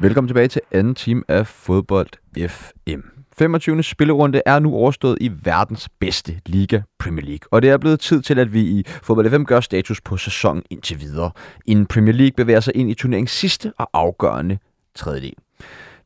Velkommen tilbage til anden time af Fodbold FM. 25. spillerunde er nu overstået i verdens bedste liga, Premier League. Og det er blevet tid til, at vi i Fodbold FM gør status på sæsonen indtil videre, inden Premier League bevæger sig ind i turneringens sidste og afgørende tredjedel.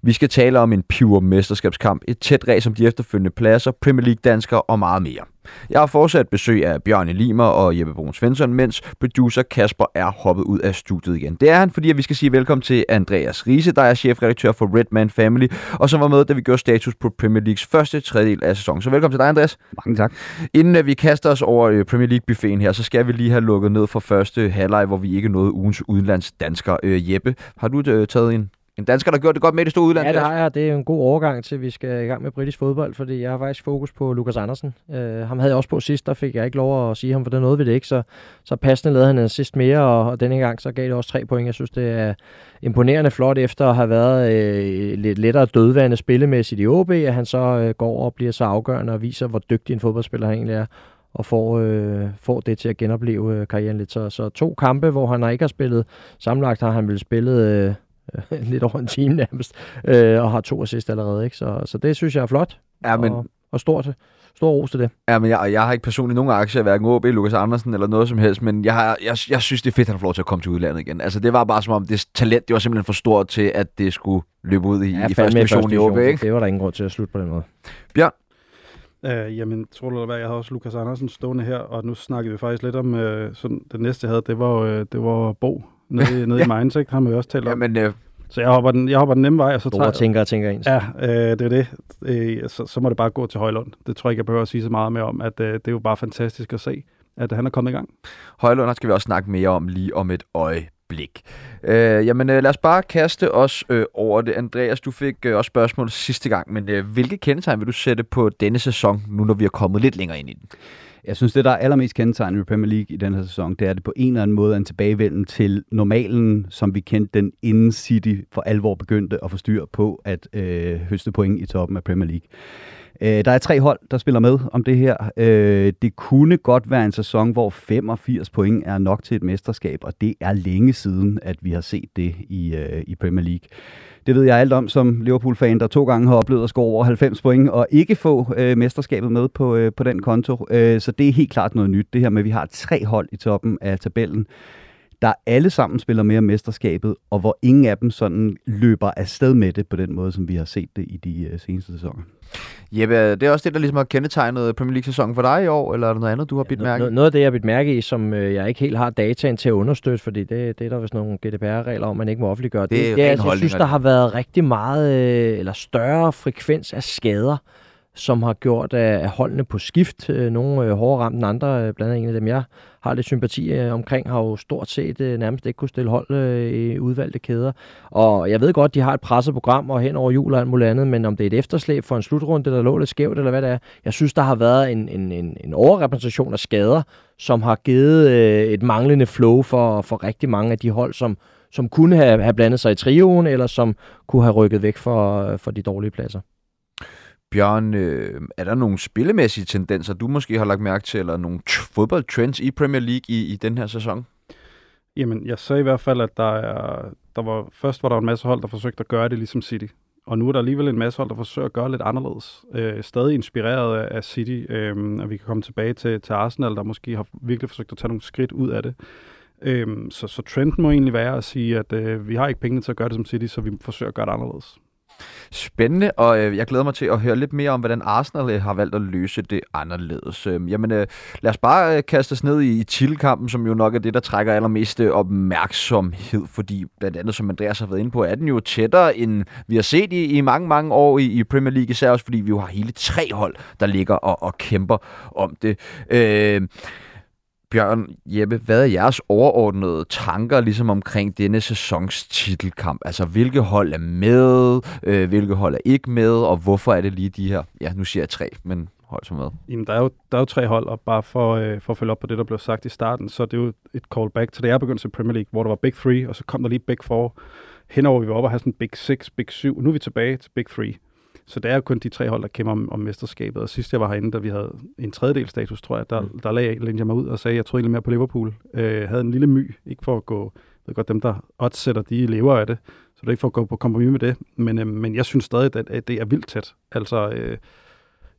Vi skal tale om en pure mesterskabskamp, et tæt race om de efterfølgende pladser, Premier League-danskere og meget mere. Jeg har fortsat besøg af Bjørn Limer og Jeppe Brun Svensson, mens producer Kasper er hoppet ud af studiet igen. Det er han, fordi vi skal sige velkommen til Andreas Riese, der er chefredaktør for Redman Family, og som var med, da vi gjorde status på Premier Leagues første tredjedel af sæsonen. Så velkommen til dig, Andreas. Mange tak. Inden vi kaster os over øh, Premier League-buffeten her, så skal vi lige have lukket ned for første halvleg, hvor vi ikke nåede ugens udenlandsdansker. Øh, Jeppe, har du øh, taget en en dansker, der gjorde det godt med i det store udland. Ja, det har jeg. Det er en god overgang til, at vi skal i gang med britisk fodbold, fordi jeg har faktisk fokus på Lukas Andersen. Uh, ham havde jeg også på sidst, der fik jeg ikke lov at sige ham, for det nåede vi det ikke, så, så passende lavede han en sidst mere, og, og denne gang så gav det også tre point. Jeg synes, det er imponerende flot efter at have været uh, lidt lettere dødvande spillemæssigt i OB, at han så uh, går og bliver så afgørende og viser, hvor dygtig en fodboldspiller han egentlig er og får, øh, får det til at genopleve øh, karrieren lidt. Så, så to kampe, hvor han ikke har spillet, sammenlagt har han vel spillet øh, lidt over en time nærmest, øh, og har to assist allerede. Ikke? Så, så det synes jeg er flot, ja, men... og, og stort, stor ros til det. Ja, men jeg, jeg har ikke personligt nogen aktier, hverken OB, Lukas Andersen eller noget som helst, men jeg, har, jeg, jeg synes, det er fedt, at han får lov til at komme til udlandet igen. Altså, det var bare som om, det talent, det var simpelthen for stort til, at det skulle løbe ud i, ja, i første division i OB, ikke? Det var der ingen grund til at slutte på den måde. Bjørn? Øh, jamen, tror du hvad, jeg har også Lukas Andersen stående her, og nu snakkede vi faktisk lidt om, øh, sådan, det næste jeg havde, det var, øh, det var Bo nede, nede ja. i Mainz, ikke? Har vi også talt om. Jamen, øh, så jeg hopper den, jeg hopper den nemme vej, og så tager jeg... tænker og tænker ens. Ja, øh, det er det. Øh, så, så må det bare gå til Højlund. Det tror jeg ikke, jeg behøver at sige så meget mere om, at øh, det er jo bare fantastisk at se, at han er kommet i gang. Højlund skal vi også snakke mere om lige om et øjeblik. Øh, jamen øh, lad os bare kaste os øh, over det. Andreas, du fik øh, også spørgsmål sidste gang, men øh, hvilke kendetegn vil du sætte på denne sæson, nu når vi er kommet lidt længere ind i den? Jeg synes, det der er allermest kendetegnende ved Premier League i den her sæson, det er det på en eller anden måde en tilbagevenden til normalen, som vi kendte den inden City for alvor begyndte at få styr på at øh, høste point i toppen af Premier League. Øh, der er tre hold, der spiller med om det her. Øh, det kunne godt være en sæson, hvor 85 point er nok til et mesterskab, og det er længe siden, at vi har set det i, øh, i Premier League. Det ved jeg alt om som Liverpool-fan, der to gange har oplevet at score over 90 point og ikke få øh, mesterskabet med på, øh, på den konto. Øh, så det er helt klart noget nyt, det her med, at vi har tre hold i toppen af tabellen der alle sammen spiller mere mesterskabet, og hvor ingen af dem sådan løber afsted med det på den måde, som vi har set det i de uh, seneste sæsoner. Jeppe, det er også det, der ligesom har kendetegnet Premier League-sæsonen for dig i år, eller er der noget andet, du har bidt mærke i? Noget af det, jeg har bidt mærke i, som øh, jeg ikke helt har dataen til at understøtte, fordi det, det er der vist nogle GDPR-regler om, man ikke må offentliggøre. Det, det, det er, altså, jeg synes, der har været rigtig meget, øh, eller større frekvens af skader, som har gjort øh, at holdene på skift. Øh, nogle øh, hårdere ramt end andre, blandt andet en af dem, jeg har lidt sympati omkring, har jo stort set nærmest ikke kunne stille hold i udvalgte kæder. Og jeg ved godt, de har et presset program og hen over jul og alt muligt andet, men om det er et efterslæb for en slutrunde, der lå lidt skævt, eller hvad det er, jeg synes, der har været en, en, en, en overrepræsentation af skader, som har givet et manglende flow for, for rigtig mange af de hold, som, som kunne have, have blandet sig i trioen, eller som kunne have rykket væk for, for de dårlige pladser. Bjørn, øh, er der nogle spillemæssige tendenser, du måske har lagt mærke til, eller nogle fodboldtrends i Premier League i, i den her sæson? Jamen, jeg ser i hvert fald, at der er, der var, først var der en masse hold, der forsøgte at gøre det ligesom City. Og nu er der alligevel en masse hold, der forsøger at gøre lidt anderledes. Øh, stadig inspireret af, af City, øh, og vi kan komme tilbage til, til Arsenal, der måske har virkelig forsøgt at tage nogle skridt ud af det. Øh, så, så trenden må egentlig være at sige, at øh, vi har ikke penge til at gøre det som City, så vi forsøger at gøre det anderledes. Spændende, og øh, jeg glæder mig til at høre lidt mere om, hvordan Arsenal øh, har valgt at løse det anderledes. Øh, jamen, øh, lad os bare øh, kaste os ned i, i Chile-kampen, som jo nok er det, der trækker allermest øh, opmærksomhed, fordi blandt andet, som Andreas har været inde på, er den jo tættere, end vi har set i, i mange, mange år i, i Premier League, især også fordi vi jo har hele tre hold, der ligger og, og kæmper om det. Øh, Bjørn, Jeppe, hvad er jeres overordnede tanker ligesom omkring denne sæsons titelkamp? Altså, hvilke hold er med, øh, hvilke hold er ikke med, og hvorfor er det lige de her, ja, nu siger jeg tre, men hold som med? Jamen, der er jo, der er jo tre hold, og bare for, øh, for at følge op på det, der blev sagt i starten, så det er jo et callback til det, jeg begyndte til Premier League, hvor der var Big Three, og så kom der lige Big Four. Henover vi var oppe og have sådan Big Six, Big 7, nu er vi tilbage til Big Three. Så det er jo kun de tre hold, der kæmper om, om mesterskabet. Og sidst jeg var herinde, da vi havde en tredjedel status, tror jeg, der, mm. der lagde jeg mig ud og sagde, at jeg troede egentlig mere på Liverpool. Øh, havde en lille my, ikke for at gå, jeg ved godt, dem der oddsætter, de lever af det, så det er ikke for at gå på kompromis med det. Men, øh, men jeg synes stadig, at, at det er vildt tæt. Altså, øh,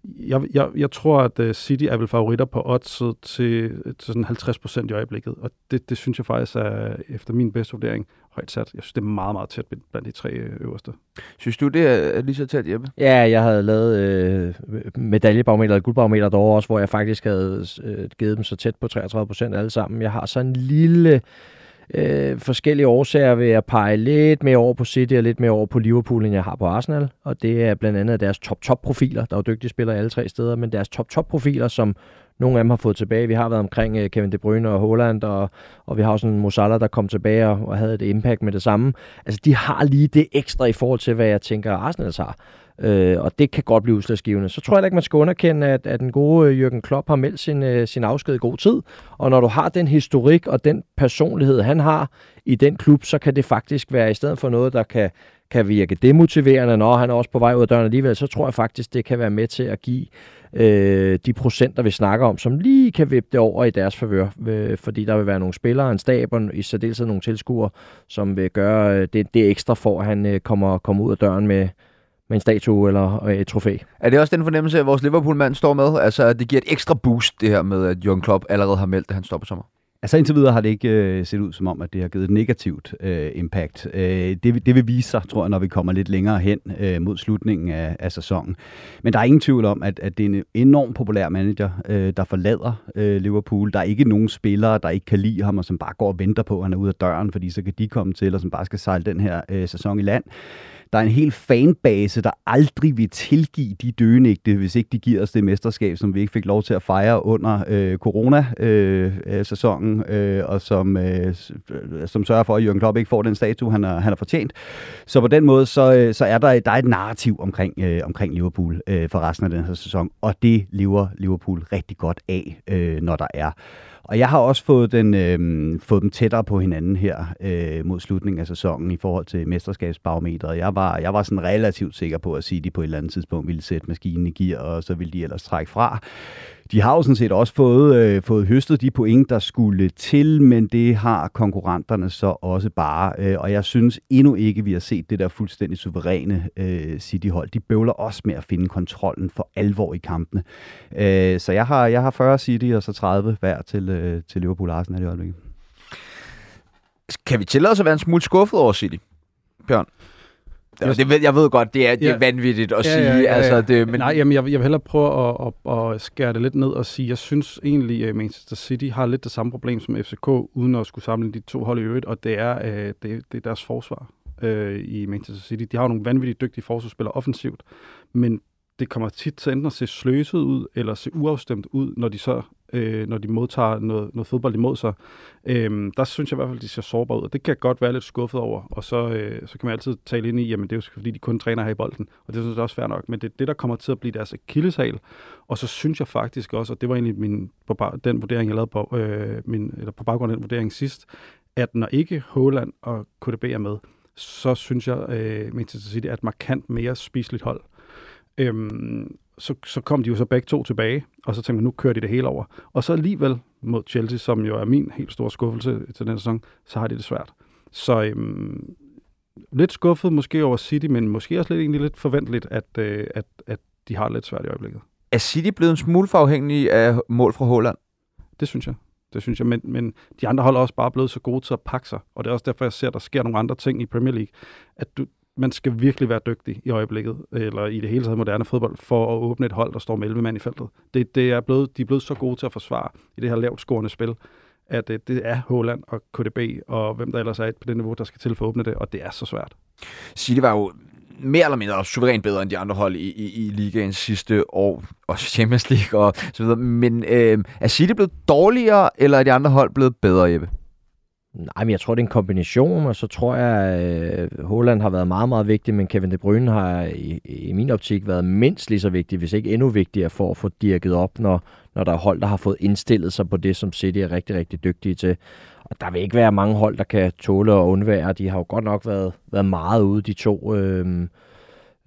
jeg, jeg, jeg tror, at uh, City er vel favoritter på oddset til, til sådan 50 procent i øjeblikket, og det, det synes jeg faktisk er, efter min bedste vurdering, højt sat. Jeg synes, det er meget, meget tæt blandt de tre øh, øverste. Synes du, det er lige så tæt, Jeppe? Ja, jeg havde lavet øh, medaljebarometer og guldbarometer derovre også, hvor jeg faktisk havde øh, givet dem så tæt på 33 procent alle sammen. Jeg har sådan en lille øh, forskellige årsager vil jeg pege lidt mere over på City og lidt mere over på Liverpool, end jeg har på Arsenal. Og det er blandt andet deres top-top-profiler. Der er jo dygtige spillere alle tre steder, men deres top-top-profiler, som nogle af dem har fået tilbage. Vi har været omkring øh, Kevin De Bruyne og Holland, og, og vi har også en Musala, der kom tilbage og, og havde et impact med det samme. Altså, de har lige det ekstra i forhold til, hvad jeg tænker, Arsenal har. Øh, og det kan godt blive udslagsgivende. Så tror jeg ikke, man skal underkende, at, at den gode øh, Jürgen Klopp har meldt sin, øh, sin afsked i god tid. Og når du har den historik og den personlighed, han har i den klub, så kan det faktisk være i stedet for noget, der kan, kan virke demotiverende, når han er også på vej ud af døren alligevel, så tror jeg faktisk, det kan være med til at give øh, de procenter, vi snakker om, som lige kan vippe det over i deres favør, øh, fordi der vil være nogle spillere, en stab og i særdeleshed nogle tilskuere, som vil gøre øh, det, det ekstra for, at han øh, kommer, kommer ud af døren med, med en statue eller et trofæ. Er det også den fornemmelse, at vores Liverpool-mand står med? Altså, at det giver et ekstra boost, det her med, at Jürgen Klopp allerede har meldt, at han står på sommer? Altså indtil videre har det ikke øh, set ud som om, at det har givet et negativt øh, impact. Øh, det, det vil vise sig, tror jeg, når vi kommer lidt længere hen øh, mod slutningen af, af sæsonen. Men der er ingen tvivl om, at, at det er en enormt populær manager, øh, der forlader øh, Liverpool. Der er ikke nogen spillere, der ikke kan lide ham, og som bare går og venter på, at han er ude af døren, fordi så kan de komme til, og som bare skal sejle den her øh, sæson i land. Der er en hel fanbase, der aldrig vil tilgive de døgenægte, hvis ikke de giver os det mesterskab, som vi ikke fik lov til at fejre under øh, corona-sæsonen, øh, øh, øh, og som, øh, som sørger for, at Jürgen Klopp ikke får den statue, han har, han har fortjent. Så på den måde, så, øh, så er der, der er et narrativ omkring, øh, omkring Liverpool øh, for resten af den her sæson, og det lever Liverpool rigtig godt af, øh, når der er og jeg har også fået, den, øh, fået dem tættere på hinanden her øh, mod slutningen af sæsonen i forhold til mesterskabsbarometeret. Jeg var, jeg var sådan relativt sikker på at sige, at de på et eller andet tidspunkt ville sætte maskinen i gear, og så ville de ellers trække fra. De har jo sådan set også fået, øh, fået høstet de point, der skulle til, men det har konkurrenterne så også bare. Øh, og jeg synes endnu ikke, vi har set det der fuldstændig suveræne øh, City-hold. De bøvler også med at finde kontrollen for alvor i kampene. Øh, så jeg har, jeg har 40 City og så 30 hver til, øh, til Liverpool Arsenal i øjeblikket. Kan vi tillade os at være en smule skuffet over City, Bjørn? Jeg, det ved, jeg ved godt, det er, det er ja. vanvittigt at ja, sige. Ja, ja, ja. Altså, det, men... Nej, jamen, jeg, jeg vil hellere prøve at, at, at skære det lidt ned og sige, jeg synes egentlig, at Manchester City har lidt det samme problem som FCK, uden at skulle samle de to hold i øvrigt, og det er, uh, det, det er deres forsvar uh, i Manchester City. De har jo nogle vanvittigt dygtige forsvarsspillere offensivt, men det kommer tit til enten at se sløset ud, eller se uafstemt ud, når de så øh, når de modtager noget, noget fodbold imod sig. Øh, der synes jeg i hvert fald, at de ser sårbare ud, og det kan godt være lidt skuffet over. Og så, øh, så kan man altid tale ind i, jamen det er jo fordi, de kun træner her i bolden, og det synes jeg også fair nok. Men det er det, der kommer til at blive deres akilleshal. Og så synes jeg faktisk også, og det var egentlig min, på den vurdering, jeg lavede på, øh, min, eller på baggrund af den vurdering sidst, at når ikke Håland og KDB er med, så synes jeg, øh, Manchester City er et markant mere spiseligt hold. Øhm, så, så kom de jo så begge to tilbage, og så tænkte man, nu kører de det hele over. Og så alligevel mod Chelsea, som jo er min helt store skuffelse til den sæson, så har de det svært. Så øhm, lidt skuffet måske over City, men måske også lidt, egentlig lidt forventeligt, at, øh, at, at de har lidt svært i øjeblikket. Er City blevet en smule for afhængig af mål fra Holland? Det synes jeg. Det synes jeg, men, men de andre hold er også bare blevet så gode til at pakke sig, og det er også derfor, jeg ser, at der sker nogle andre ting i Premier League, at du, man skal virkelig være dygtig i øjeblikket, eller i det hele taget moderne fodbold, for at åbne et hold, der står med 11 mand i feltet. Det, det er blevet, de er blevet så gode til at forsvare i det her lavt scorende spil, at det, det er Holland og KDB, og hvem der ellers er på det niveau, der skal til for at åbne det, og det er så svært. City var jo mere eller mindre suverænt bedre end de andre hold i, i, i ligaens sidste år, og Champions League og så videre. Men øh, er City blevet dårligere, eller er de andre hold blevet bedre, Jeppe? Nej, men jeg tror, det er en kombination, og så tror jeg, at øh, Holland har været meget, meget vigtig, men Kevin De Bruyne har i, i min optik været mindst lige så vigtig, hvis ikke endnu vigtigere for at få dirket op, når, når der er hold, der har fået indstillet sig på det, som City er rigtig, rigtig dygtige til. Og der vil ikke være mange hold, der kan tåle at undvære. De har jo godt nok været, været meget ude, de to. Øh,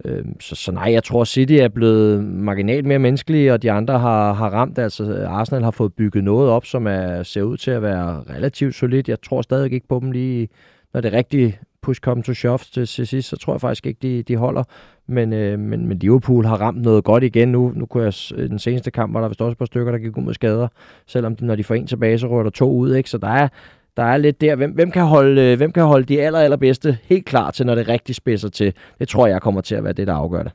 Øhm, så, så nej, jeg tror, City er blevet marginalt mere menneskelige, og de andre har, har ramt. Altså, Arsenal har fået bygget noget op, som er, ser ud til at være relativt solidt. Jeg tror stadig ikke på dem lige, når det rigtige push come to shove til, til sidst, så tror jeg faktisk ikke, de, de holder. Men, øh, men, men Liverpool har ramt noget godt igen nu. Nu kunne jeg, den seneste kamp var der vist også et par stykker, der gik ud med skader. Selvom de, når de får en tilbage, så rører der to ud. Ikke? Så der er, der er lidt der. Hvem, hvem, kan holde, øh, hvem kan holde de aller, allerbedste helt klar til, når det rigtig spidser til? Det tror jeg kommer til at være det, der afgør det.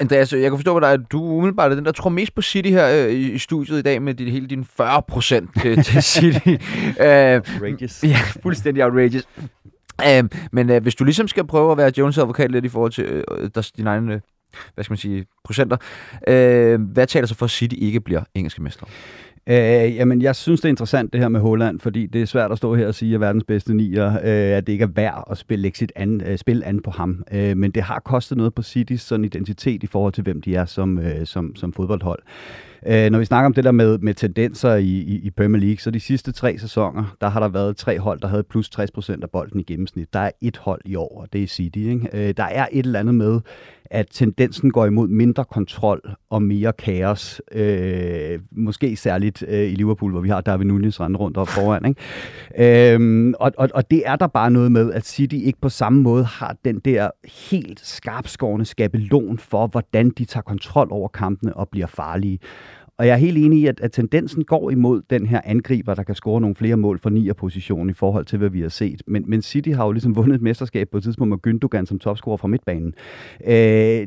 Andreas, jeg kan forstå at du umiddelbart er den, der tror mest på City her øh, i studiet i dag med dit, hele din 40 procent til, til City. uh, outrageous. Ja, fuldstændig outrageous. Uh, men uh, hvis du ligesom skal prøve at være Jones advokat lidt i forhold til uh, der, din egen, uh, hvad skal man sige, procenter, uh, hvad taler så for, at City ikke bliver engelske mester? Øh, øh, jamen, jeg synes, det er interessant det her med Holland, fordi det er svært at stå her og sige, at verdens bedste nier, øh, at det ikke er værd at spille sit an, øh, spil an på ham. Øh, men det har kostet noget på Citys sådan identitet i forhold til, hvem de er som, øh, som, som fodboldhold. Øh, når vi snakker om det der med, med tendenser i, i, i Premier League, så de sidste tre sæsoner, der har der været tre hold, der havde plus 60% af bolden i gennemsnit. Der er et hold i år, og det er City. Ikke? Øh, der er et eller andet med, at tendensen går imod mindre kontrol og mere kaos. Øh, måske særligt øh, i Liverpool, hvor vi har David Nunez rende rundt op foran. Ikke? Øhm, og, og, og det er der bare noget med, at City ikke på samme måde har den der helt skarpskårende skabelon for, hvordan de tager kontrol over kampene og bliver farlige. Og jeg er helt enig i, at, at tendensen går imod den her angriber, der kan score nogle flere mål for nier position i forhold til, hvad vi har set. Men, men City har jo ligesom vundet et mesterskab på et tidspunkt med Gündogan som topscorer fra midtbanen. Øh,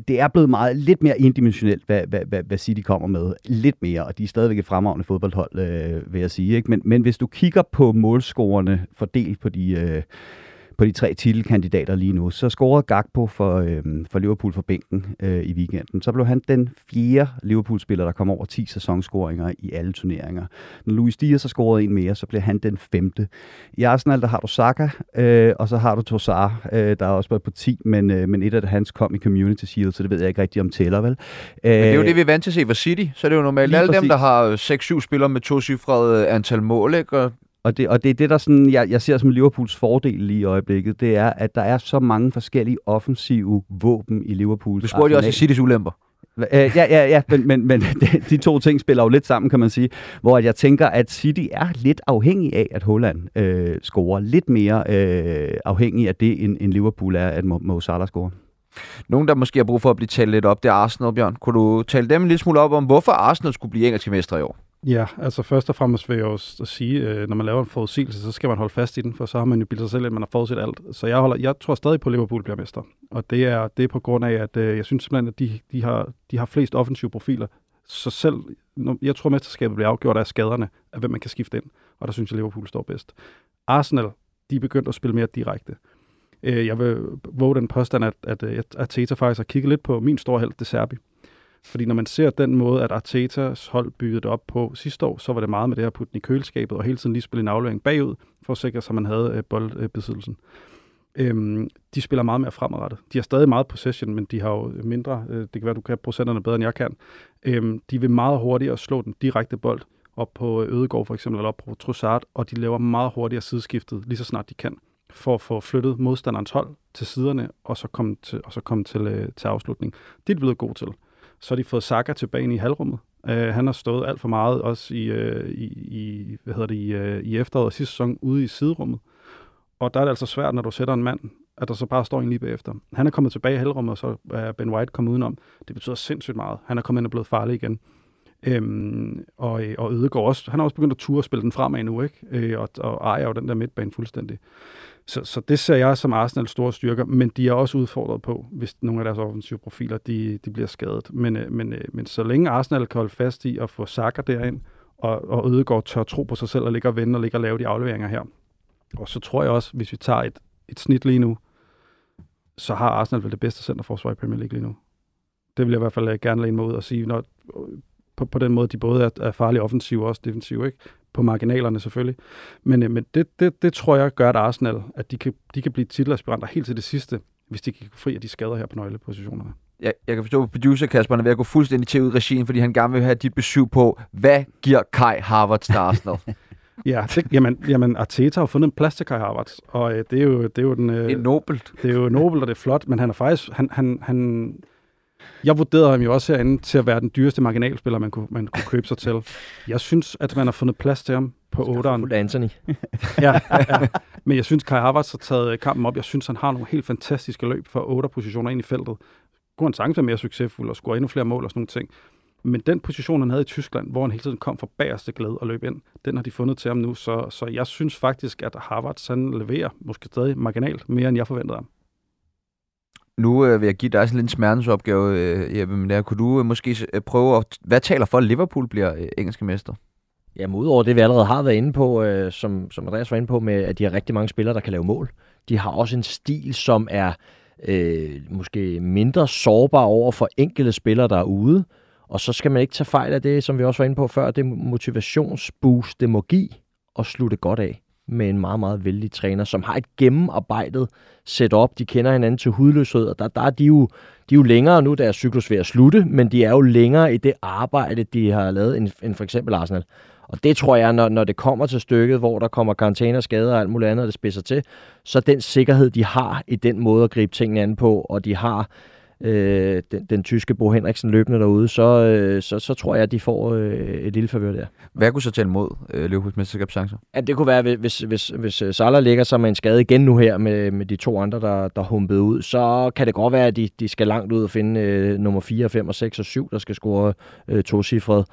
det er blevet meget lidt mere indimensionelt, hvad, hvad, hvad, hvad City kommer med. Lidt mere, og de er stadigvæk et fremragende fodboldhold, øh, vil jeg sige. Ikke? Men, men hvis du kigger på målscorerne fordelt på de... Øh, på de tre titelkandidater lige nu. Så scorede Gakpo for, øh, for Liverpool for bænken øh, i weekenden. Så blev han den fjerde Liverpool-spiller, der kom over 10 sæsonscoringer i alle turneringer. Når Luis Diaz har scoret en mere, så bliver han den femte. I Arsenal, der har du Saka, øh, og så har du Tossar, øh, der er også på 10, men, øh, men et af hans kom i Community Shield, så det ved jeg ikke rigtig om tæller, vel? Men det er jo det, vi er vant til at se for City, så er det jo normalt alle dem, der har 6-7 spillere med to cifrede antal mål, ikke? Og og det, og det er det, der sådan, jeg, jeg ser som Liverpools fordel lige i øjeblikket, det er, at der er så mange forskellige offensive våben i Liverpools Du spurgte jo også i City's ulemper. Øh, ja, ja, ja, men, men, men de to ting spiller jo lidt sammen, kan man sige. Hvor jeg tænker, at City er lidt afhængig af, at Holland øh, scorer. Lidt mere øh, afhængig af det, end, end Liverpool er, at Mo, Mo Salah scorer. Nogen, der måske har brug for at blive talt lidt op, det er Arsenal, Bjørn. Kunne du tale dem en lille smule op om, hvorfor Arsenal skulle blive engelske mestre i år? Ja, altså først og fremmest vil jeg også sige, øh, når man laver en forudsigelse, så skal man holde fast i den, for så har man jo bildet sig selv, at man har forudset alt. Så jeg, holder, jeg tror stadig på, at Liverpool bliver mester. Og det er, det er på grund af, at øh, jeg synes simpelthen, at de, de, har, de har flest offensive profiler. Så selv, når, jeg tror, at mesterskabet bliver afgjort af skaderne, af hvem man kan skifte ind. Og der synes jeg, Liverpool står bedst. Arsenal, de er begyndt at spille mere direkte. Øh, jeg vil våge den påstand, at, at, øh, at Arteta faktisk har kigget lidt på min store held, De Serbi. Fordi når man ser den måde, at Artetas hold byggede op på sidste år, så var det meget med det her putte den i køleskabet og hele tiden lige spille en aflevering bagud, for at sikre sig, at man havde øh, boldbesiddelsen. Øhm, de spiller meget mere fremadrettet. De har stadig meget possession, men de har jo mindre. Øh, det kan være, du kan procenterne bedre, end jeg kan. Øhm, de vil meget hurtigere slå den direkte bold op på øh, Ødegård for eksempel, eller op på Trossard, og de laver meget hurtigere sideskiftet, lige så snart de kan, for at få flyttet modstanderens hold til siderne, og så komme til, og så komme til, øh, til afslutning. Det er de blevet gode til. Så har de fået Saka tilbage ind i halvrummet. Uh, han har stået alt for meget også i, uh, i, i, hvad hedder det, i, uh, i efteråret sidste sæson ude i siderummet. Og der er det altså svært, når du sætter en mand, at der så bare står en lige bagefter. Han er kommet tilbage i halvrummet, og så er Ben White kommet udenom. Det betyder sindssygt meget. Han er kommet ind og blevet farlig igen. Øhm, og, og Ødegaard også, han har også begyndt at ture og spille den fremad nu, ikke? Øh, og, og ejer jo den der midtbane fuldstændig. Så, så det ser jeg som Arsenal store styrker, men de er også udfordret på, hvis nogle af deres offensive profiler de, de bliver skadet. Men, øh, men, øh, men så længe Arsenal kan holde fast i at få Saka derind, og, og Ødegaard tør tro på sig selv og ligge og vende og ligge og lave de afleveringer her. Og så tror jeg også, hvis vi tager et, et snit lige nu, så har Arsenal vel det bedste centerforsvar i Premier League lige nu. Det vil jeg i hvert fald øh, gerne læne mig ud og sige, når, på, på den måde, de både er, er farlige offensive og også defensive. Ikke? På marginalerne selvfølgelig. Men, øh, men det, det, det tror jeg gør, at Arsenal, at de kan, de kan blive titelaspiranter helt til det sidste, hvis de kan fri af de skader her på nøglepositionerne. Jeg, jeg kan forstå, at producer Kasper er ved at gå fuldstændig til ud i regien, fordi han gerne vil have dit besøg på, hvad giver Kai Harvard til Arsenal? ja, det, jamen, jamen, Arteta har fundet en plads til Kai Havertz, og øh, det, er jo, det er jo den... Øh, det er nobelt. Det er jo nobelt, og det er flot, men han er faktisk... Han, han, han, jeg vurderede ham jo også herinde til at være den dyreste marginalspiller, man kunne, man kunne købe sig til. Jeg synes, at man har fundet plads til ham på 8'eren. Anthony. ja, ja, men jeg synes, Kai Havertz har taget kampen op. Jeg synes, han har nogle helt fantastiske løb for 8 positioner ind i feltet. Kunne han sagtens være mere succesfuld og score endnu flere mål og sådan nogle ting. Men den position, han havde i Tyskland, hvor han hele tiden kom fra bagerste glæde og løb ind, den har de fundet til ham nu. Så, så jeg synes faktisk, at Harvard han leverer måske stadig marginalt mere, end jeg forventede ham. Nu øh, vil jeg give dig sådan en smertensopgave, øh, Jeppe, men der kunne du øh, måske øh, prøve at... Hvad taler for, at Liverpool bliver øh, engelske mester? Jamen udover det, vi allerede har været inde på, øh, som, som Andreas var inde på, med at de har rigtig mange spillere, der kan lave mål. De har også en stil, som er øh, måske mindre sårbar over for enkelte spillere, der er ude. Og så skal man ikke tage fejl af det, som vi også var inde på før, det motivationsboost, det må give og slutte godt af med en meget, meget vældig træner, som har et gennemarbejdet setup. De kender hinanden til hudløshed, og der, der er de jo, de er jo længere nu, deres cyklus ved at slutte, men de er jo længere i det arbejde, de har lavet, end, end for eksempel Arsenal. Og det tror jeg, når, når det kommer til stykket, hvor der kommer karantæner, skader og alt muligt andet, der spidser til, så den sikkerhed, de har i den måde at gribe tingene an på, og de har øh, den, den tyske Bo Henriksen løbende derude, så, øh, så, så tror jeg, at de får øh, et lille favør der. Hvad kunne så tælle mod øh, Liverpools mesterskabschancer? Ja, det kunne være, hvis, hvis, hvis øh, Salah ligger sig med en skade igen nu her med, med de to andre, der, der humpede ud, så kan det godt være, at de, de skal langt ud og finde øh, nummer 4, 5 og 6 og 7, der skal score øh, to cifret.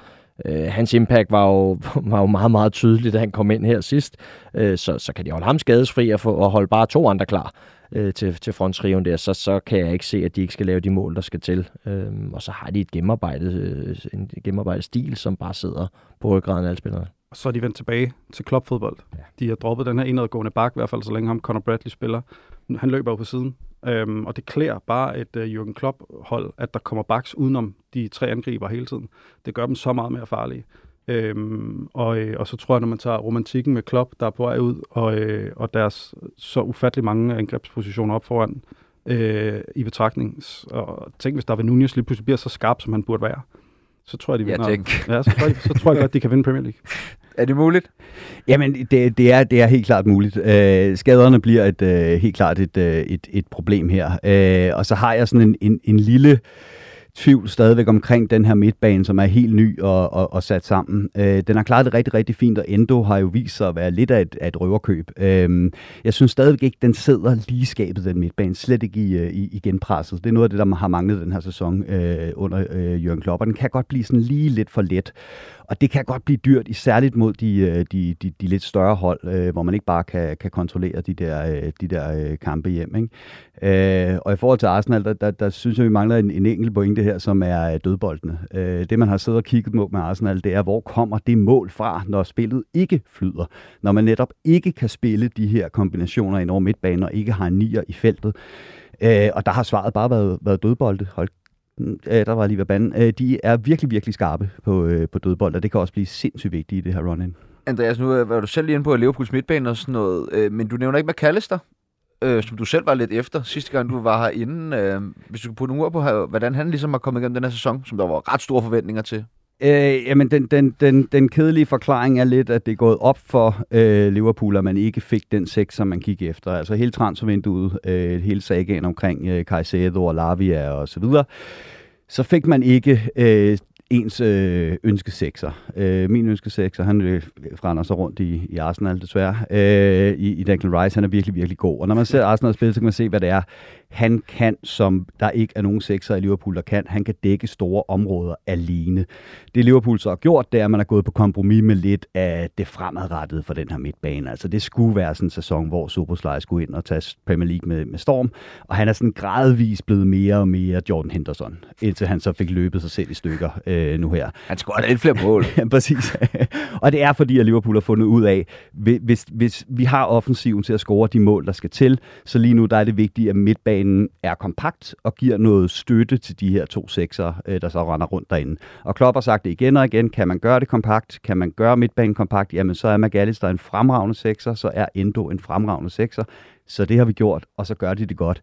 Øh, hans impact var jo, var jo meget, meget tydeligt, da han kom ind her sidst. Øh, så, så kan de holde ham skadesfri og, få, og holde bare to andre klar øh, til, til fronttriven der, så, så kan jeg ikke se, at de ikke skal lave de mål, der skal til. Øhm, og så har de et gennemarbejdet, øh, en gennemarbejdet stil, som bare sidder på ryggraden af alle spillerne. Og så er de vendt tilbage til klubfodbold. Ja. De har droppet den her indadgående bak, i hvert fald så længe ham Conor Bradley spiller. Han løber jo på siden. Øhm, og det klæder bare et uh, Jürgen Klopp-hold, at der kommer baks udenom de tre angriber hele tiden. Det gør dem så meget mere farlige. Øhm, og, øh, og så tror jeg, når man tager romantikken med Klopp, der er på vej ud, og, øh, og deres så ufattelig mange angrebspositioner op foran øh, i betragtning. Og tænk, hvis David Nunez lige pludselig bliver så skarp, som han burde være. Så tror jeg, de vinder. Ja, så tror jeg, så tror jeg godt, de kan vinde Premier League. Er det muligt? Jamen, det, det, er, det er helt klart muligt. Øh, skaderne bliver et, øh, helt klart et, øh, et, et problem her. Øh, og så har jeg sådan en, en, en lille... Øh, tvivl stadigvæk omkring den her midtbane, som er helt ny og, og, og sat sammen. Øh, den har klaret det rigtig, rigtig fint, og Endo har jo vist sig at være lidt af et, af et røverkøb. Øh, jeg synes stadigvæk ikke, den sidder lige skabet, den midtbane. Slet ikke i, øh, i, i genpresset. Det er noget af det, der har manglet den her sæson øh, under øh, Jørgen Klopp, og den kan godt blive sådan lige lidt for let. Og det kan godt blive dyrt, særligt mod de, øh, de, de, de lidt større hold, øh, hvor man ikke bare kan, kan kontrollere de der, øh, de der øh, kampe hjem. Ikke? Øh, og i forhold til Arsenal, der, der, der synes jeg, vi mangler en, en enkelt pointe her, som er øh, dødboldene. Øh, det, man har siddet og kigget på med Arsenal, det er, hvor kommer det mål fra, når spillet ikke flyder. Når man netop ikke kan spille de her kombinationer ind over midtbanen, og ikke har en nier i feltet. Øh, og der har svaret bare været, været dødbolde. Hold øh, der var lige ved banden, øh, de er virkelig, virkelig skarpe på, øh, på dødbold, og det kan også blive sindssygt vigtigt i det her run-in. Andreas, nu øh, var du selv lige inde på Liverpools midtbane og sådan noget, øh, men du nævner ikke McAllister, øh, som du selv var lidt efter sidste gang, du var herinde. Øh, hvis du kunne putte nogle ord på, hvordan han ligesom har kommet igennem den her sæson, som der var ret store forventninger til. Øh, jamen, den, den, den, den kedelige forklaring er lidt, at det er gået op for øh, Liverpool, at man ikke fik den seks, som man kiggede efter. Altså hele transfervinduet, øh, hele sagen omkring øh, Caicedo og Lavia og så videre. Så fik man ikke øh, ens øh, ønskesekser. Øh, min ønskesekser, han øh, render sig rundt i, i Arsenal desværre, øh, i, i Declan Rice. Han er virkelig, virkelig god. Og når man ser Arsenal spille, så kan man se, hvad det er, han kan, som der ikke er nogen sekser i Liverpool, der kan. Han kan dække store områder alene. Det Liverpool så har gjort, det er, at man har gået på kompromis med lidt af det fremadrettede for den her midtbane. Altså det skulle være sådan en sæson, hvor Supersly skulle ind og tage Premier League med, med storm. Og han er sådan gradvist blevet mere og mere Jordan Henderson, indtil han så fik løbet sig selv i stykker øh, nu her. Han scorede lidt flere mål. ja, præcis. og det er fordi, at Liverpool har fundet ud af, hvis, hvis vi har offensiven til at score de mål, der skal til, så lige nu der er det vigtigt, at midtbanen men er kompakt og giver noget støtte til de her to sekser, øh, der så render rundt derinde. Og Klopp har sagt det igen og igen, kan man gøre det kompakt, kan man gøre midtbanen kompakt, jamen så er McAllister en fremragende sekser, så er Endo en fremragende sekser. Så det har vi gjort, og så gør de det godt.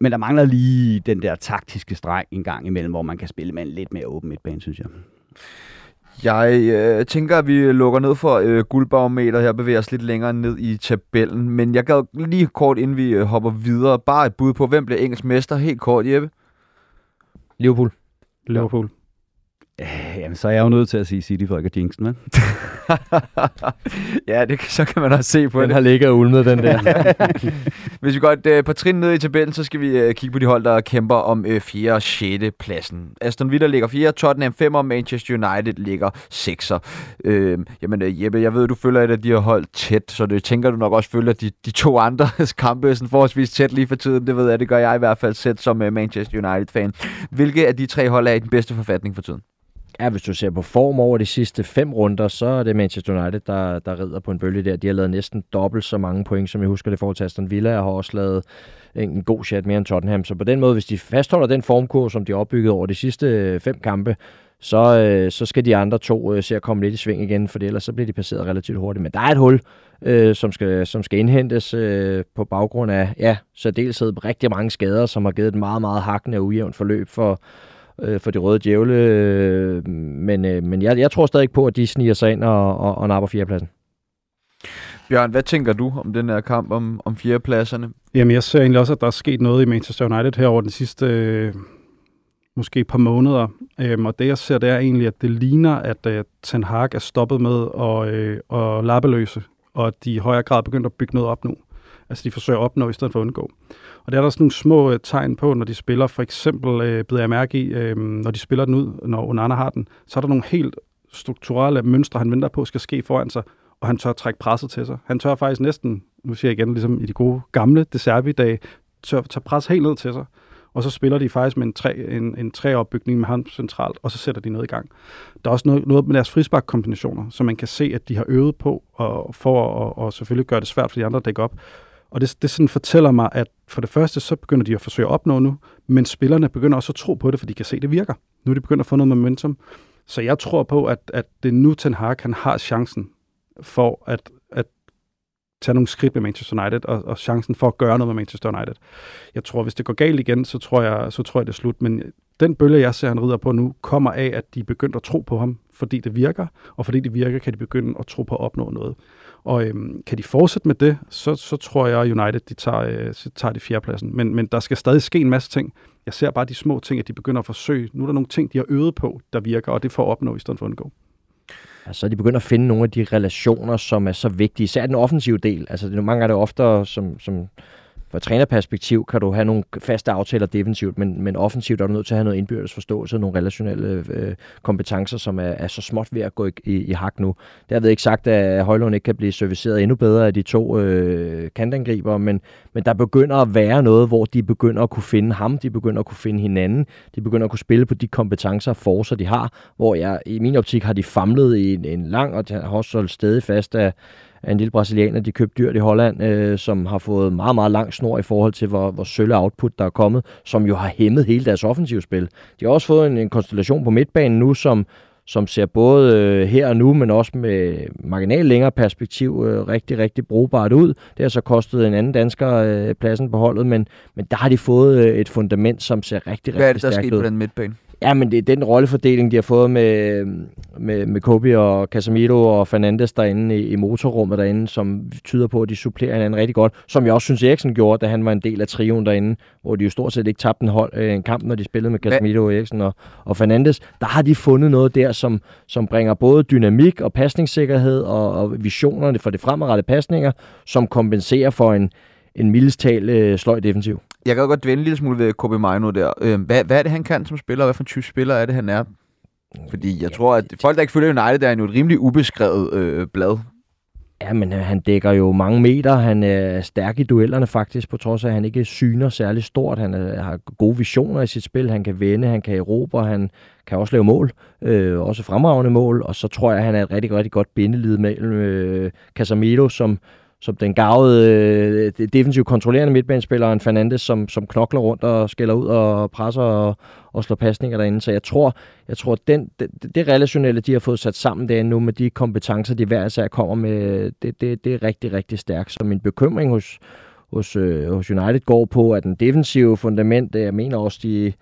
Men der mangler lige den der taktiske streg en gang imellem, hvor man kan spille med en lidt mere åben midtbane, synes jeg. Jeg øh, tænker, at vi lukker ned for øh, guldbarometer her, bevæger os lidt længere ned i tabellen. Men jeg gad lige kort, inden vi øh, hopper videre, bare et bud på, hvem bliver engelsk mester? Helt kort, Jeppe. Liverpool. Liverpool. Øh, jamen, så er jeg jo nødt til at sige City for ikke at jinxen, men. ja, det, så kan man også se på den det. har ligget og ulmet, den der. Hvis vi går et uh, par trin ned i tabellen, så skal vi uh, kigge på de hold, der kæmper om uh, 4. og 6. pladsen. Aston Villa ligger 4, Tottenham 5, og Manchester United ligger 6. Uh, jamen, uh, Jeppe, jeg ved, du følger et af de her hold tæt, så det tænker du nok også følger de, de to andre kampe sådan forholdsvis tæt lige for tiden. Det ved jeg, det gør jeg i hvert fald selv som uh, Manchester United-fan. Hvilke af de tre hold er i den bedste forfatning for tiden? Ja, hvis du ser på form over de sidste fem runder, så er det Manchester United, der, der rider på en bølge der. De har lavet næsten dobbelt så mange point, som jeg husker det forhold til Aston Villa, og har også lavet en god chat mere end Tottenham. Så på den måde, hvis de fastholder den formkurve, som de har opbygget over de sidste øh, fem kampe, så, øh, så skal de andre to øh, se at komme lidt i sving igen, for ellers så bliver de passeret relativt hurtigt. Men der er et hul, øh, som, skal, som skal indhentes øh, på baggrund af ja, særdeleshed rigtig mange skader, som har givet et meget, meget hakkende og ujævnt forløb for, øh, for de røde djævle. Øh, men øh, men jeg, jeg tror stadig på, at de sniger sig ind og, og, og napper fjerdepladsen. Bjørn, hvad tænker du om den her kamp om, om fjerdepladserne? Jamen, jeg ser egentlig også, at der er sket noget i Manchester United her over de sidste øh, måske et par måneder. Øhm, og det, jeg ser, det er egentlig, at det ligner, at øh, Ten Hag er stoppet med at, øh, at lappeløse, og at de i højere grad begynder at bygge noget op nu. Altså, de forsøger at opnå i stedet for at undgå. Og der er der sådan nogle små øh, tegn på, når de spiller. For eksempel øh, beder jeg mærke i, øh, når de spiller den ud, når Onana har den, så er der nogle helt strukturelle mønstre, han venter på, skal ske foran sig, og han tør trække presset til sig. Han tør faktisk næsten, nu siger jeg igen, ligesom i de gode gamle Deserbi-dage, tør tage pres helt ned til sig. Og så spiller de faktisk med en, tre, en, en træopbygning med ham centralt, og så sætter de noget i gang. Der er også noget, noget med deres frisbakkombinationer, som man kan se, at de har øvet på, og for at og selvfølgelig gøre det svært for de andre at dække op. Og det, det sådan fortæller mig, at for det første, så begynder de at forsøge at opnå nu, men spillerne begynder også at tro på det, for de kan se, at det virker. Nu er de begyndt at få noget momentum. Så jeg tror på, at, at det nu Ten Hag, han har chancen for at, at tage nogle skridt med Manchester United, og, og chancen for at gøre noget med Manchester United. Jeg tror, hvis det går galt igen, så tror jeg, så tror jeg det er slut. Men den bølge, jeg ser, han rider på nu, kommer af, at de begynder at tro på ham, fordi det virker, og fordi det virker, kan de begynde at tro på at opnå noget. Og øhm, kan de fortsætte med det, så, så tror jeg, at United de tager, øh, tager de fjerdepladsen. Men, men der skal stadig ske en masse ting. Jeg ser bare de små ting, at de begynder at forsøge. Nu er der nogle ting, de har øvet på, der virker, og det får at opnå i stedet for at undgå. Altså, de begynder at finde nogle af de relationer, som er så vigtige. Især den offensive del. Altså, det er mange gange, det ofte, som, som fra trænerperspektiv kan du have nogle faste aftaler defensivt, men, men offensivt er du nødt til at have noget indbyrdes forståelse, nogle relationelle øh, kompetencer, som er, er så småt ved at gå i, i, i hak nu. Det har jeg ikke sagt, at Højlund ikke kan blive serviceret endnu bedre af de to øh, kantangriber, men, men der begynder at være noget, hvor de begynder at kunne finde ham, de begynder at kunne finde hinanden, de begynder at kunne spille på de kompetencer og forcer, de har, hvor jeg i min optik har de famlet i en, en lang, og har også holdt stadig fast af, af en lille brasilianer, de købte dyrt i Holland, øh, som har fået meget, meget lang snor i forhold til, hvor, hvor sølle output der er kommet, som jo har hæmmet hele deres offensivspil. De har også fået en, en konstellation på midtbanen nu, som, som ser både øh, her og nu, men også med marginal længere perspektiv øh, rigtig, rigtig brugbart ud. Det har så kostet en anden dansker øh, pladsen på holdet, men, men der har de fået øh, et fundament, som ser rigtig, rigtig stærkt ud. Hvad er det, der sket på den midtbane? Ja, men det er den rollefordeling, de har fået med, med, med Kobe og Casemiro og Fernandes derinde i, i motorrummet derinde, som tyder på, at de supplerer hinanden rigtig godt, som jeg også synes Eriksen gjorde, da han var en del af trioen derinde, hvor de jo stort set ikke tabte en, hold, øh, en kamp, når de spillede med Casemiro, og Eriksen og, og Fernandes. Der har de fundet noget der, som, som bringer både dynamik og pasningssikkerhed og, og visionerne for det fremadrettede pasninger, som kompenserer for en, en mildestal øh, sløj defensiv. Jeg kan godt dvende en lille smule ved Kobe Maino der. Øh, hvad, hvad er det, han kan som spiller? Hvad for en type spiller er det, han er? Fordi jeg tror, at folk, der ikke følger United, er jo et rimelig ubeskrevet øh, blad. Ja, men øh, han dækker jo mange meter. Han er stærk i duellerne faktisk, på trods af, at han ikke syner særlig stort. Han er, har gode visioner i sit spil. Han kan vende, han kan erobre, han kan også lave mål. Øh, også fremragende mål. Og så tror jeg, at han er et rigtig, rigtig godt bindeled mellem øh, Casemiro, som, som den gavede øh, defensivt kontrollerende midtbanespiller, en Fernandes, som, som knokler rundt og skælder ud og presser og, og slår pasninger derinde. Så jeg tror, jeg tror den, det, det relationelle, de har fået sat sammen derinde nu med de kompetencer, de hver især kommer med, det, det, det er rigtig, rigtig stærkt. Så min bekymring hos, hos, øh, hos United går på, at den defensive fundament, jeg mener også, de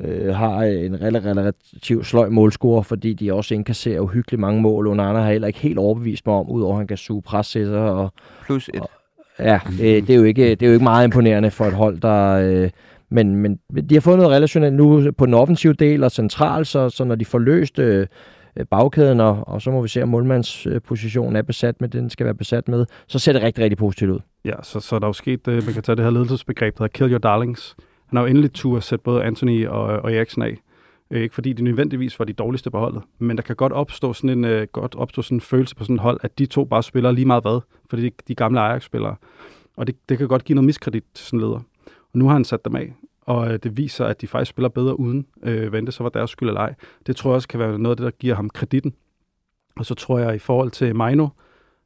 øh, har en relativt sløj målscore, fordi de også indkasserer uhyggeligt mange mål. Under har heller ikke helt overbevist mig om, udover at han kan suge pres til sig. Og, Plus et. Og, ja, det, det, er jo ikke, det er jo ikke meget imponerende for et hold, der... Øh, men, men de har fået noget relationelt nu på den offensive del og central, så, så når de får løst øh, bagkæden, og, og så må vi se, om målmandspositionen er besat med det, den skal være besat med, så ser det rigtig, rigtig positivt ud. Ja, så, så der er jo sket, øh, man kan tage det her ledelsesbegreb, der hedder kill your darlings, han har jo endelig tur at sætte både Anthony og, og Eriksen af. Øh, ikke fordi de nødvendigvis var de dårligste på holdet, men der kan godt opstå sådan en, øh, godt opstå sådan en følelse på sådan et hold, at de to bare spiller lige meget hvad, fordi de, de gamle Ajax-spillere. Og det, det kan godt give noget miskredit til sådan en leder. Og nu har han sat dem af, og øh, det viser, at de faktisk spiller bedre uden, øh, hvad det så var deres skyld eller ej. Det tror jeg også kan være noget af det, der giver ham kreditten. Og så tror jeg i forhold til Maino,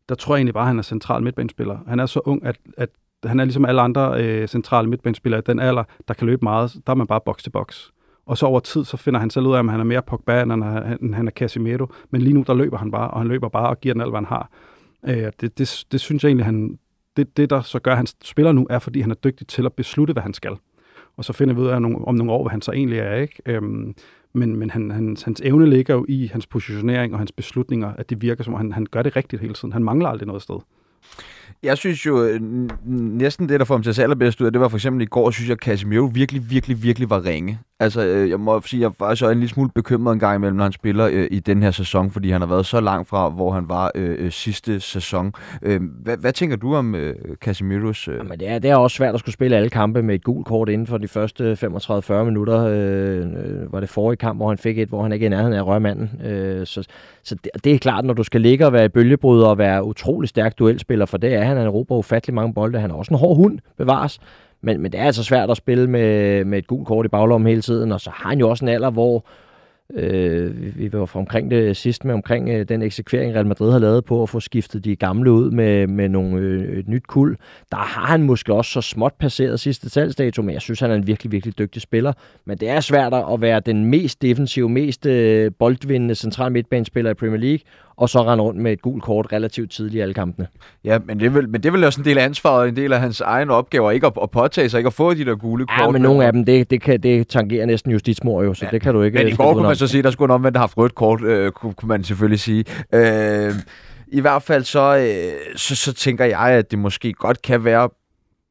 der tror jeg egentlig bare, at han er central midtbanespiller. Han er så ung, at, at han er ligesom alle andre øh, centrale midtbanespillere den alder, der kan løbe meget. Der er man bare box til box. Og så over tid, så finder han selv ud af, at han er mere Pogba, end han er, end han er Casemiro. Men lige nu, der løber han bare, og han løber bare og giver den alt, hvad han har. Øh, det, det, det synes jeg egentlig, han, det, det, der så gør, at han spiller nu, er, fordi han er dygtig til at beslutte, hvad han skal. Og så finder vi ud af nogle, om nogle år, hvad han så egentlig er. Ikke? Øhm, men men han, hans, hans evne ligger jo i hans positionering og hans beslutninger, at det virker som, at han, han gør det rigtigt hele tiden. Han mangler aldrig noget sted. Jeg synes jo, øh, næsten det, der får ham til at allerbedst ud af, det var for eksempel i går, synes jeg, at Casemiro virkelig, virkelig, virkelig var ringe. Altså, øh, jeg må sige, jeg var så en lille smule bekymret en gang imellem, når han spiller øh, i den her sæson, fordi han har været så langt fra, hvor han var øh, øh sidste sæson. Øh, hvad, hvad tænker du om øh, Casemiros? Øh? Jamen, det, er, det er også svært at skulle spille alle kampe med et gult kort inden for de første 35-40 minutter. Øh, øh, var det forrige kamp, hvor han fik et, hvor han ikke er i nærheden af rørmanden. Øh, så så det, det er klart, når du skal ligge og være i bølgebryder og være utrolig stærk duelspiller, for det er han. Han råber ufattelig mange bolde. Han er også en hård hund, bevares. Men, men det er altså svært at spille med, med et gult kort i baglommen hele tiden, og så har han jo også en alder, hvor Øh, vi var fra omkring det sidste med omkring øh, den eksekvering, Real Madrid har lavet på at få skiftet de gamle ud med, med nogle, øh, et nyt kul. Der har han måske også så småt passeret sidste salgsdato, men jeg synes, han er en virkelig, virkelig dygtig spiller. Men det er svært at være den mest defensive, mest øh, boldvindende central midtbanespiller i Premier League, og så rende rundt med et gult kort relativt tidligt i alle kampene. Ja, men det, vel, men det vel også en del af ansvaret, en del af hans egen opgaver, ikke at, at påtage sig, ikke at få de der gule kort. Ja, men nogle af dem, det, det, kan, det tangerer næsten justitsmor jo, så ja. det kan du ikke... Men i går kunne man så sige, der skulle omvendt have haft rødt kort, øh, kunne, kunne man selvfølgelig sige. Øh, I hvert fald så, øh, så, så tænker jeg, at det måske godt kan være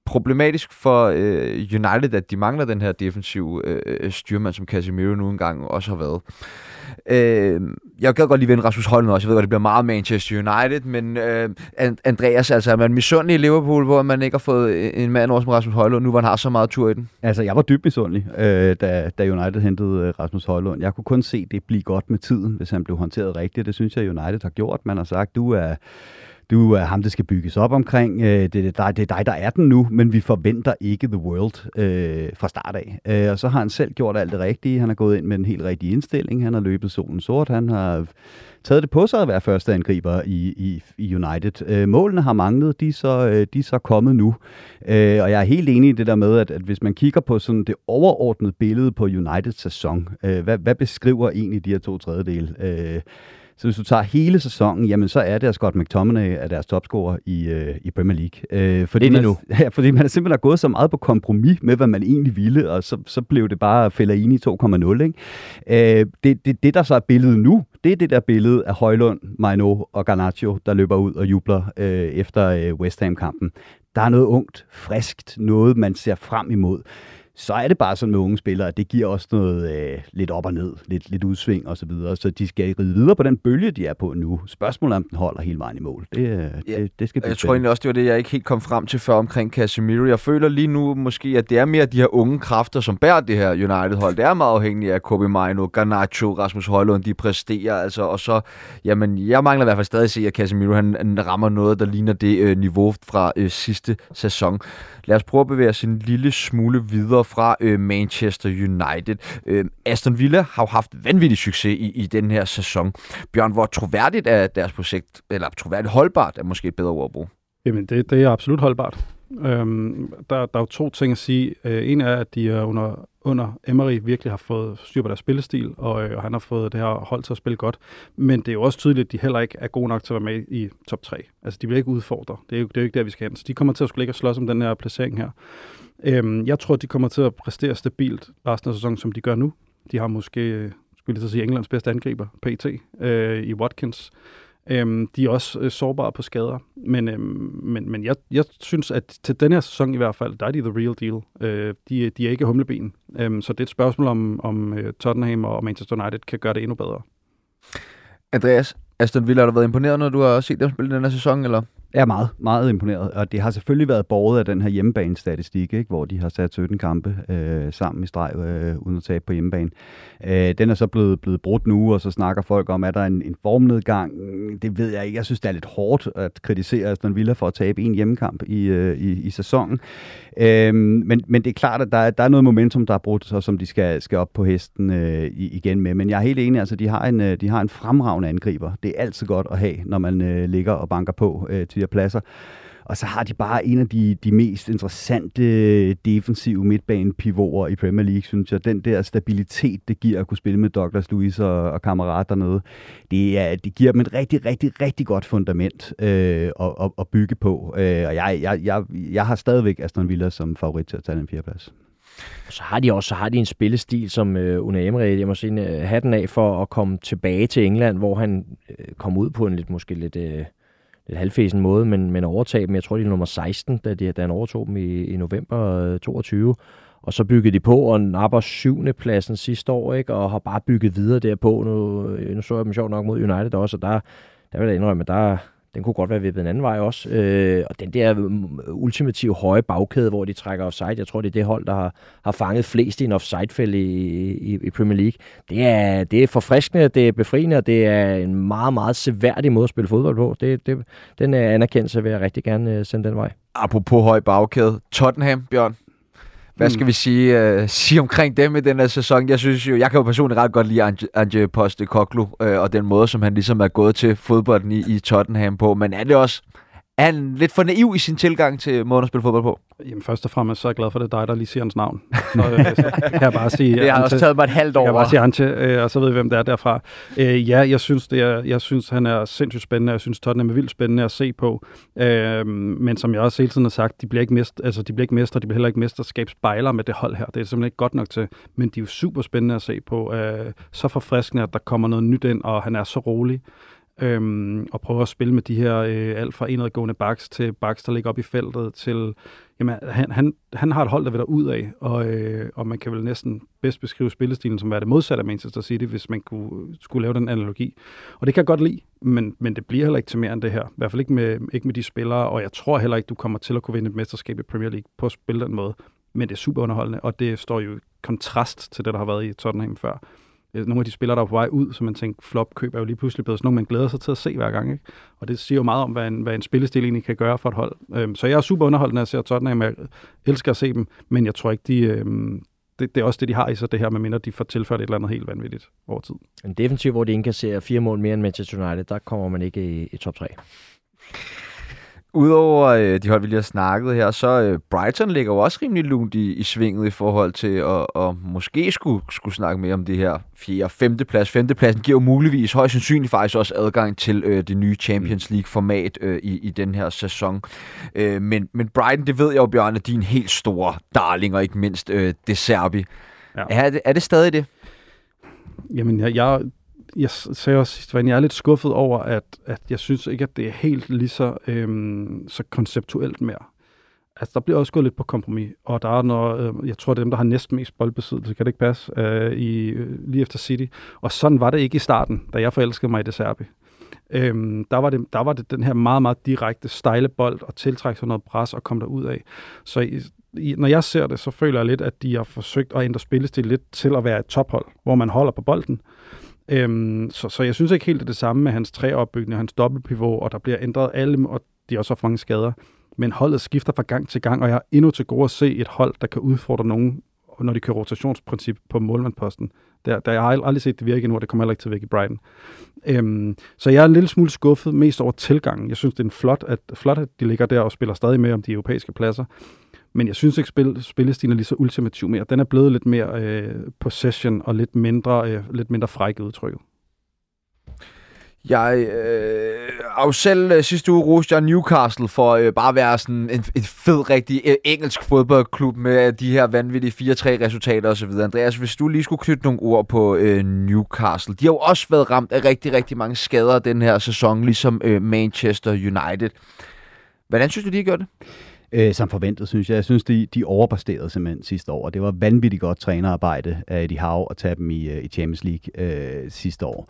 problematisk for øh, United, at de mangler den her defensiv øh, øh, styrmand, som Casemiro nu engang også har været. Øh, jeg gad godt lige vende Rasmus Højlund også. Jeg ved godt, det bliver meget Manchester United, men øh, Andreas, altså er man misundelig i Liverpool, hvor man ikke har fået øh, en mand over som Rasmus Højlund, nu hvor han har så meget tur i den? Altså, jeg var dybt misundelig, øh, da, da United hentede øh, Rasmus Højlund. Jeg kunne kun se det blive godt med tiden, hvis han blev håndteret rigtigt. Det synes jeg, United har gjort. Man har sagt, du er du er ham, det skal bygges op omkring. Øh, det, er det er dig, der er den nu, men vi forventer ikke The World øh, fra start af. Øh, og så har han selv gjort alt det rigtige. Han har gået ind med en helt rigtig indstilling. Han har løbet solen sort. Han har taget det på sig at være første angriber i, i, i United. Øh, målene har manglet, de er, så, øh, de er så kommet nu. Øh, og jeg er helt enig i det der med, at, at hvis man kigger på sådan det overordnede billede på Uniteds sæson, øh, hvad, hvad beskriver egentlig de her to tredjedele? Øh, så hvis du tager hele sæsonen, jamen så er det, at Scott McTominay er deres topscorer i, øh, i Premier League. Øh, fordi, det man, nu. Ja, fordi man simpelthen har gået så meget på kompromis med, hvad man egentlig ville, og så, så blev det bare Fellaini 2,0. Ikke? Øh, det, det, det, der så er billedet nu, det er det der billede af Højlund, Maino og Garnacho, der løber ud og jubler øh, efter øh, West Ham-kampen. Der er noget ungt, friskt, noget man ser frem imod så er det bare sådan med unge spillere, at det giver også noget øh, lidt op og ned, lidt, lidt udsving og så videre. Så de skal ride videre på den bølge, de er på nu. Spørgsmålet om den holder hele vejen i mål. Det, øh, ja, det, det skal Jeg tror egentlig også, det var det, jeg ikke helt kom frem til før omkring Casemiro. Jeg føler lige nu måske, at det er mere de her unge kræfter, som bærer det her United-hold. Det er meget afhængigt af Kobe Mino, Garnacho, Rasmus Højlund, de præsterer. Altså, og så, jamen, jeg mangler i hvert fald stadig at se, at Casemiro han, han rammer noget, der ligner det øh, niveau fra øh, sidste sæson. Lad os prøve at bevæge os en lille smule videre fra øh, Manchester United. Øh, Aston Villa har jo haft vanvittig succes i, i den her sæson. Bjørn, hvor troværdigt er deres projekt, eller troværdigt holdbart er måske et bedre ord at bruge? Jamen, det, det er absolut holdbart. Øhm, der, der er jo to ting at sige. Øh, en er, at de er under, under Emery virkelig har fået styr på deres spillestil, og, øh, og han har fået det her hold til at spille godt. Men det er jo også tydeligt, at de heller ikke er gode nok til at være med i top 3. Altså, de bliver ikke udfordret. Det er jo, det er jo ikke der, vi skal hen. Så de kommer til at skulle ligge og slås om den her placering her. Øhm, jeg tror, de kommer til at præstere stabilt resten af sæsonen, som de gør nu. De har måske, øh, skulle jeg sige, Englands bedste angriber, PT, øh, i Watkins. Øhm, de er også øh, sårbare på skader, men, øhm, men, men jeg, jeg synes, at til den her sæson i hvert fald, der er de the real deal. Øh, de, de er ikke humleben, øhm, så det er et spørgsmål om, om øh, Tottenham og Manchester United kan gøre det endnu bedre. Andreas, Aston Villa har du været imponeret, når du har set dem spille den her sæson, eller? Jeg er meget, meget imponeret, og det har selvfølgelig været borget af den her hjemmebanestatistik, ikke? hvor de har sat 17 kampe øh, sammen i streg øh, uden at tabe på hjemmebane. Øh, den er så blevet, blevet brudt nu, og så snakker folk om, at der er en, en formnedgang. Det ved jeg ikke. Jeg synes, det er lidt hårdt at kritisere Aston Villa for at tabe en hjemmekamp i, øh, i, i sæsonen. Øh, men, men det er klart, at der, er, der er noget momentum, der er brudt, så, som de skal, skal op på hesten øh, igen med. Men jeg er helt enig, altså de har en, øh, de har en fremragende angriber. Det er altid godt at have, når man øh, ligger og banker på øh, til her pladser. Og så har de bare en af de, de mest interessante defensive midtbanepivoter i Premier League, synes jeg. Den der stabilitet, det giver at kunne spille med Douglas Luiz og, og kammerat dernede, det, er, det giver dem et rigtig, rigtig, rigtig godt fundament øh, at, at, at bygge på. Øh, og jeg, jeg, jeg, jeg har stadigvæk Aston Villa som favorit til at tage den fjerde plads. Så har de også så har de en spillestil, som øh, Una Emery, jeg må sige, øh, hatten af for at komme tilbage til England, hvor han øh, kom ud på en lidt, måske lidt... Øh, lidt halvfæsen måde, men, men overtage dem. Jeg tror, de er nummer 16, da, de, da han overtog dem i, i november øh, 22. Og så byggede de på og napper syvende pladsen sidste år, ikke? og har bare bygget videre derpå. Nu, øh, nu så jeg dem sjovt nok mod United også, og der, der vil jeg indrømme, at der, den kunne godt være vippet den anden vej også. Øh, og den der mm, ultimative høje bagkæde, hvor de trækker offside, jeg tror, det er det hold, der har, har fanget flest i en offside-fælde i, i, i Premier League. Det er, det er forfriskende, det er befriende, og det er en meget, meget seværdig måde at spille fodbold på. Det, det, den øh, anerkendelse vil jeg rigtig gerne øh, sende den vej. Apropos høj bagkæde. Tottenham, Bjørn. Hvad skal mm. vi sige, uh, sige omkring dem i den her sæson? Jeg synes jo, jeg kan jo personligt ret godt lide Ange, Ange Postecoglou, uh, og den måde, som han ligesom er gået til fodbolden i, i Tottenham på. Men er det også er han lidt for naiv i sin tilgang til måden at spille fodbold på? Jamen først og fremmest så er jeg glad for, at det er dig, der lige siger hans navn. Så, øh, så kan jeg bare sige... det har også taget mig et halvt år. Jeg bare sige Antje, øh, og så ved vi, hvem det er derfra. Øh, ja, jeg synes, det er, jeg synes, han er sindssygt spændende. Jeg synes, Tottenham er vildt spændende at se på. Øh, men som jeg også hele tiden har sagt, de bliver ikke, mest, altså, de bliver ikke mestre, de bliver heller ikke mesterskabsbejler med det hold her. Det er simpelthen ikke godt nok til. Men de er jo super spændende at se på. Øh, så forfriskende, at der kommer noget nyt ind, og han er så rolig øhm, og prøver at spille med de her øh, alt fra indadgående backs til backs, der ligger op i feltet, til jamen, han, han, han har et hold, der vil der ud af, og, øh, og man kan vel næsten bedst beskrive spillestilen som være det modsatte af Manchester City, hvis man kunne, skulle lave den analogi. Og det kan jeg godt lide, men, men det bliver heller ikke til mere end det her. I hvert fald ikke med, ikke med de spillere, og jeg tror heller ikke, du kommer til at kunne vinde et mesterskab i Premier League på at spille den måde. Men det er super underholdende, og det står jo i kontrast til det, der har været i Tottenham før. Nogle af de spillere, der er på vej ud, så man tænker, flop køb er jo lige pludselig blevet sådan nogle, man glæder sig til at se hver gang. Ikke? Og det siger jo meget om, hvad en, hvad en spillestil egentlig kan gøre for et hold. Øhm, så jeg er super underholdt, når jeg ser Tottenham. Jeg elsker at se dem, men jeg tror ikke, de, øhm, det, det er også det, de har i sig, det her, med mindre de får tilført et eller andet helt vanvittigt over tid. En defensiv, hvor de indkasserer fire mål mere end Manchester United, der kommer man ikke i, i top 3. Udover øh, de hold, vi lige har snakket her, så øh, Brighton ligger jo også rimelig lunt i, i svinget i forhold til at, at måske skulle, skulle snakke mere om det her 4. og 5. plads. 5. pladsen giver jo muligvis højst sandsynligt faktisk også adgang til øh, det nye Champions League-format øh, i, i den her sæson. Øh, men, men Brighton, det ved jeg jo, Bjørn, er din helt store darling, og ikke mindst øh, det Serbi. Ja. Er, det, er det stadig det? Jamen, jeg, jeg jeg sagde også sidst, at jeg er lidt skuffet over, at, at jeg synes ikke, at det er helt lige så, øhm, så konceptuelt mere. Altså, der bliver også gået lidt på kompromis, og der er noget, øh, jeg tror, det er dem, der har næsten mest boldbesiddelse, kan det ikke passe, øh, i, øh, lige efter City. Og sådan var det ikke i starten, da jeg forelskede mig i det serbi. Øhm, der, var det, der var det den her meget, meget direkte, stejle bold, og tiltrække sig noget pres og komme derud af. Så i, i, når jeg ser det, så føler jeg lidt, at de har forsøgt at ændre spillestil lidt til at være et tophold, hvor man holder på bolden, Øhm, så, så jeg synes ikke helt, det er det samme med hans tre opbygning, hans dobbeltpivot, og der bliver ændret alle, og de er også for mange skader. Men holdet skifter fra gang til gang, og jeg har endnu til gode at se et hold, der kan udfordre nogen når de kører rotationsprincip på målmandposten. Der, der jeg har aldrig set det virke endnu, og det kommer heller ikke til at virke i Brighton. Øhm, så jeg er en lille smule skuffet, mest over tilgangen. Jeg synes, det er en flot, at, flot, at de ligger der og spiller stadig med om de europæiske pladser. Men jeg synes ikke, spil, spillestilen er lige så ultimativ mere. Den er blevet lidt mere øh, possession og lidt mindre, øh, lidt mindre fræk udtrykket. Jeg øh, har jo selv øh, sidste uge rost jeg Newcastle for øh, bare at være sådan en, en fed, rigtig øh, engelsk fodboldklub med de her vanvittige 4-3 resultater osv. Andreas, hvis du lige skulle knytte nogle ord på øh, Newcastle. De har jo også været ramt af rigtig, rigtig mange skader den her sæson, ligesom øh, Manchester United. Hvordan synes du, de har gjort det? Øh, som forventet, synes jeg. Jeg synes, de, de overpræsterede simpelthen sidste år. og Det var vanvittigt godt trænerarbejde af Eddie Howe at tage dem i, øh, i Champions League øh, sidste år.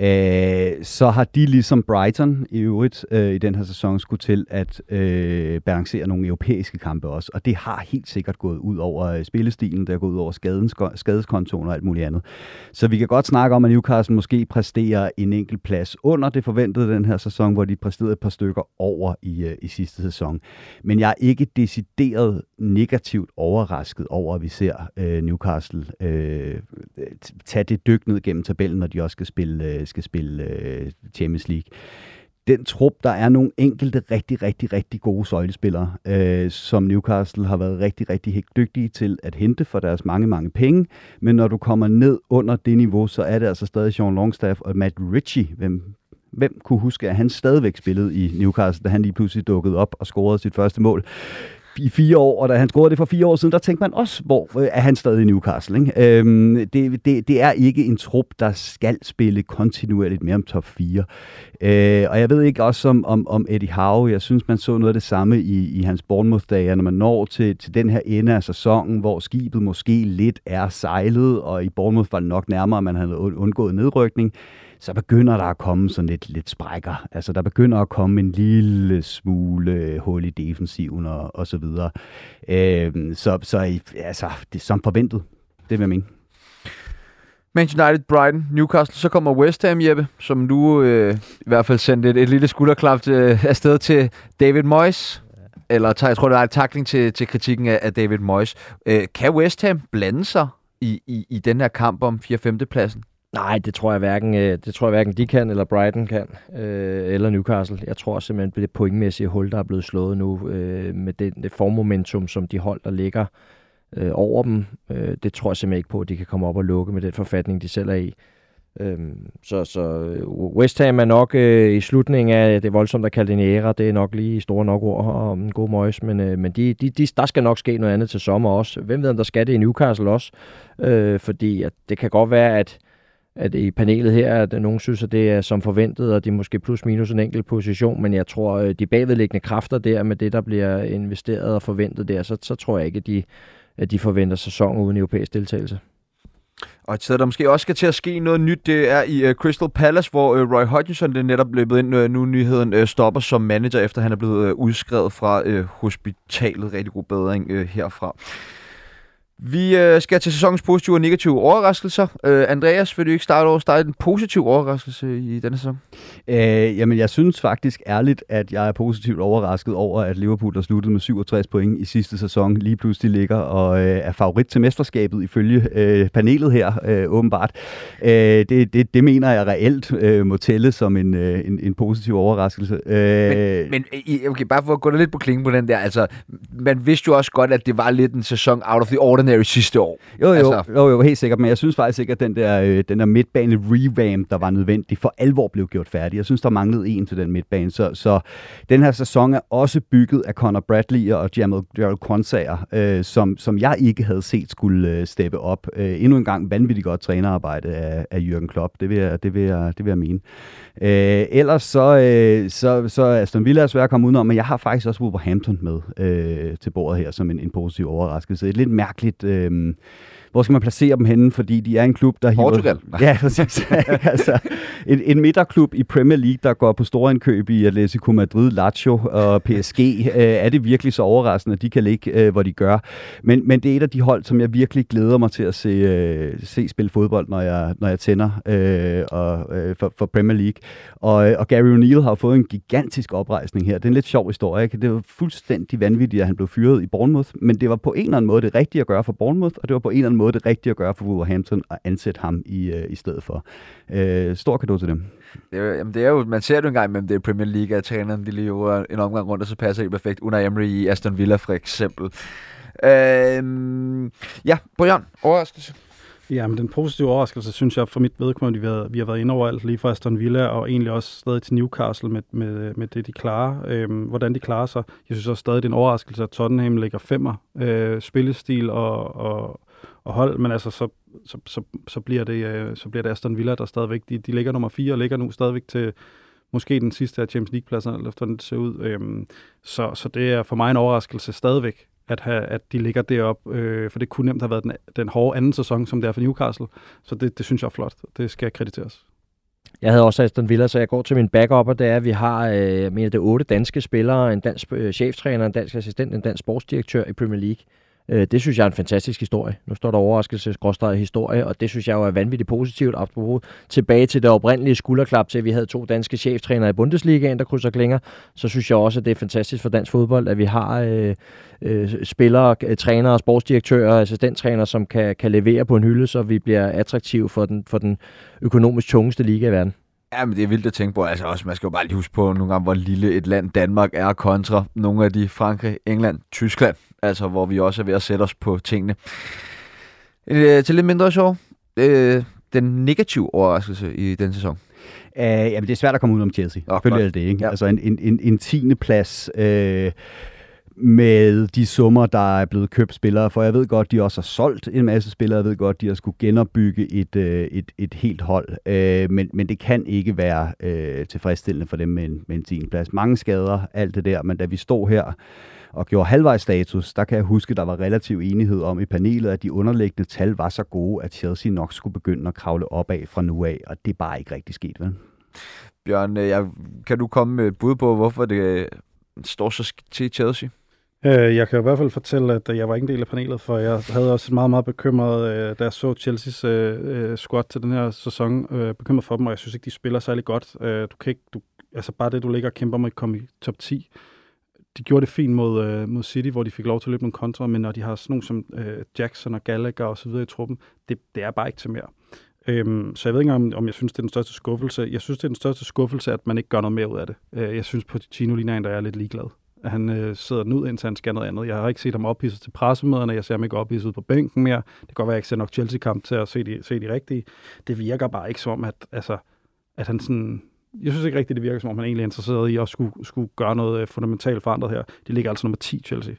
Øh, så har de ligesom Brighton i øvrigt øh, i den her sæson skulle til at øh, balancere nogle europæiske kampe også, og det har helt sikkert gået ud over øh, spillestilen, det har gået ud over skadens, skadeskontoen og alt muligt andet. Så vi kan godt snakke om, at Newcastle måske præsterer en enkelt plads under det forventede den her sæson, hvor de præsterede et par stykker over i, øh, i sidste sæson. Men jeg er ikke decideret negativt overrasket over, at vi ser øh, Newcastle øh, tage det dyk ned gennem tabellen, når de også skal spille øh, skal spille øh, Champions League. Den trup, der er nogle enkelte rigtig, rigtig, rigtig gode søjlespillere, øh, som Newcastle har været rigtig, rigtig helt dygtige til at hente for deres mange, mange penge. Men når du kommer ned under det niveau, så er det altså stadig Sean Longstaff og Matt Ritchie, hvem Hvem kunne huske, at han stadigvæk spillede i Newcastle, da han lige pludselig dukkede op og scorede sit første mål? i fire år, og da han scorede det for fire år siden, der tænkte man også, hvor øh, er han stadig i Newcastle. Ikke? Øhm, det, det, det er ikke en trup, der skal spille kontinuerligt mere om top 4. Øh, og jeg ved ikke også om, om, om Eddie Howe, jeg synes, man så noget af det samme i, i hans Bournemouth-dage, når man når til, til den her ende af sæsonen, hvor skibet måske lidt er sejlet, og i Bournemouth var det nok nærmere, at man havde undgået nedrykning så begynder der at komme sådan lidt, lidt sprækker. Altså, der begynder at komme en lille smule hul i defensiven og, og så videre. Øh, så, så altså, det som forventet. Det vil jeg mene. Manchester United, Brighton, Newcastle, så kommer West Ham, Jeppe, som nu øh, i hvert fald sendte et, et lille skulderklap øh, afsted til David Moyes. Eller jeg tror, det var et takling til, til kritikken af, af David Moyes. Øh, kan West Ham blande sig i, i, i den her kamp om 4-5. pladsen? Nej, det tror jeg hverken, øh, det tror jeg hverken de kan, eller Brighton kan, øh, eller Newcastle. Jeg tror simpelthen, det pointmæssige hul, der er blevet slået nu, øh, med det, det formmomentum, som de hold, der ligger øh, over dem, øh, det tror jeg simpelthen ikke på, at de kan komme op og lukke med den forfatning, de selv er i. Øh, så, så øh, West Ham er nok øh, i slutningen af det voldsomt at kalde det en æra. Det er nok lige store nok ord og en god møjs, men, øh, men de, de, de, der skal nok ske noget andet til sommer også. Hvem ved, om der skal det i Newcastle også? Øh, fordi at det kan godt være, at at i panelet her, at nogen synes, at det er som forventet, og det er måske plus minus en enkelt position, men jeg tror, at de bagvedliggende kræfter der, med det, der bliver investeret og forventet der, så, så tror jeg ikke, at de, at de forventer sæson uden europæisk deltagelse. Og et sted, der måske også skal til at ske noget nyt, det er i uh, Crystal Palace, hvor uh, Roy Hodgson det er netop løbet ind, uh, nu nyheden uh, stopper som manager, efter han er blevet uh, udskrevet fra uh, hospitalet. Rigtig god bedring uh, herfra. Vi øh, skal til sæsonens positive og negative overraskelser. Øh, Andreas, vil du ikke starte over starte en positiv overraskelse i denne sæson? Øh, jamen, jeg synes faktisk ærligt, at jeg er positivt overrasket over, at Liverpool, der sluttede med 67 point i sidste sæson, lige pludselig ligger og øh, er favorit til mesterskabet ifølge øh, panelet her, øh, åbenbart. Øh, det, det, det mener jeg reelt øh, må tælle som en, øh, en, en positiv overraskelse. Øh, men, men okay, bare for at gå lidt på klingen på den der, altså, man vidste jo også godt, at det var lidt en sæson out of the ordinary Ordinary sidste år. Jo, jo, altså. jo, jo, helt sikkert, men jeg synes faktisk ikke, at den der, øh, den der midtbane revamp, der var nødvendig, for alvor blev gjort færdig. Jeg synes, der manglede en til den midtbane, så, så den her sæson er også bygget af Conor Bradley og Jamal Gerald Quansager, øh, som, som jeg ikke havde set skulle øh, steppe op. Øh, endnu en gang vanvittigt godt trænerarbejde af, af Jürgen Klopp, det vil jeg, det vil jeg, det vil jeg mene. Øh, ellers så, øh, så, så Aston Villa er svært at komme udenom, men jeg har faktisk også Wolverhampton med øh, til bordet her som en, en positiv overraskelse. Et lidt mærkeligt... Øh, hvor skal man placere dem henne, fordi de er en klub, der... Portugal. Hiver, ja, præcis. altså, en, en midterklub i Premier League, der går på store indkøb i Atletico Madrid, Lazio og PSG, øh, er det virkelig så overraskende, at de kan ligge, øh, hvor de gør. Men, men det er et af de hold, som jeg virkelig glæder mig til at se, øh, se spille fodbold, når jeg, når jeg tænder øh, og, øh, for, for Premier League. Og, og Gary O'Neill har fået en gigantisk oprejsning her. Det er en lidt sjov historie. Ikke? Det var fuldstændig vanvittigt, at han blev fyret i Bournemouth, men det var på en eller anden måde det rigtige at gøre for Bournemouth, og det var på en eller anden måde det rigtige at gøre for Wolverhampton at ansætte ham i, øh, i stedet for. Øh, stor kado til dem. Det er, jamen det er jo, man ser det jo engang mellem det Premier League, at træneren de lever en omgang rundt, og så passer det perfekt. Unai Emery i Aston Villa for eksempel. Øh, ja, Brian, overraskelse. Ja, men den positive overraskelse, synes jeg, for mit vedkommende, vi har, vi har været inde over alt, lige fra Aston Villa, og egentlig også stadig til Newcastle med, med, med det, de klarer. Øhm, hvordan de klarer sig. Jeg synes også stadig, det er en overraskelse, at Tottenham ligger femmer. Øh, spillestil og, og, og hold, men altså, så, så, så, så, bliver det, øh, så bliver det Aston Villa, der stadigvæk, de, de ligger nummer 4 og ligger nu stadigvæk til måske den sidste af Champions League-pladser, eller hvordan det ser ud. Øhm, så, så det er for mig en overraskelse stadigvæk, at, have, at de ligger deroppe, øh, for det kunne nemt have været den, den hårde anden sæson, som det er for Newcastle. Så det, det synes jeg er flot. Det skal krediteres. Jeg havde også Aston Villa, så jeg går til min backup, og det er, at vi har øh, mener, det otte danske spillere, en dansk øh, cheftræner, en dansk assistent, en dansk sportsdirektør i Premier League. Øh, det synes jeg er en fantastisk historie. Nu står der overraskelse historie, og det synes jeg jo er vanvittigt positivt. Apropos tilbage til det oprindelige skulderklap til, at vi havde to danske cheftrænere i Bundesligaen, der krydser klinger, så synes jeg også, at det er fantastisk for dansk fodbold, at vi har øh, øh, spillere, øh, trænere, sportsdirektører, assistenttrænere, som kan, kan levere på en hylde, så vi bliver attraktive for den, for den økonomisk tungeste liga i verden. Ja, men det er vildt at tænke på. Altså også, man skal jo bare lige huske på nogle gange, hvor lille et land Danmark er kontra nogle af de Frankrig, England, Tyskland, altså hvor vi også er ved at sætte os på tingene. Øh, til lidt mindre sjov, øh, den negative overraskelse i den sæson. Uh, jamen, det er svært at komme ud om Chelsea. Oh, Selvfølgelig er det, ikke? Ja. Altså en, en, en, en tiende plads. Øh, med de summer, der er blevet købt spillere for. Jeg ved godt, de også har solgt en masse spillere. Jeg ved godt, de har skulle genopbygge et, øh, et, et helt hold. Øh, men, men det kan ikke være øh, tilfredsstillende for dem med en, med en 10. plads. Mange skader, alt det der. Men da vi stod her og gjorde halvvejs status, der kan jeg huske, der var relativ enighed om i panelet, at de underliggende tal var så gode, at Chelsea nok skulle begynde at kravle opad fra nu af. Og det er bare ikke rigtig sket, vel? Bjørn, øh, jeg, kan du komme med et bud på, hvorfor det øh, står så til Chelsea? Øh, jeg kan i hvert fald fortælle, at jeg var ikke en del af panelet, for jeg havde også meget, meget bekymret, øh, da jeg så Chelsea's øh, øh squad til den her sæson, øh, bekymret for dem, og jeg synes ikke, de spiller særlig godt. Øh, du kan ikke, du, altså bare det, du ligger og kæmper med at komme i top 10, de gjorde det fint mod, mod City, hvor de fik lov til at løbe nogle kontra, men når de har sådan nogle som Jackson og Gallagher og så videre i truppen, det, det er bare ikke til mere. Øhm, så jeg ved ikke, om, om jeg synes, det er den største skuffelse. Jeg synes, det er den største skuffelse, at man ikke gør noget mere ud af det. jeg synes, Pochettino ligner en, der er lidt ligeglad han øh, sidder den ud, indtil han skal noget andet. Jeg har ikke set ham ophidset til pressemøderne, jeg ser ham ikke ophidset på bænken mere. Det kan godt være, at jeg ikke ser nok Chelsea-kamp til at se de, se de rigtige. Det virker bare ikke som om, at, altså, at han sådan... Jeg synes ikke rigtigt, det virker som om, han egentlig er interesseret i at skulle, skulle gøre noget øh, fundamentalt forandret her. De ligger altså nummer 10, Chelsea.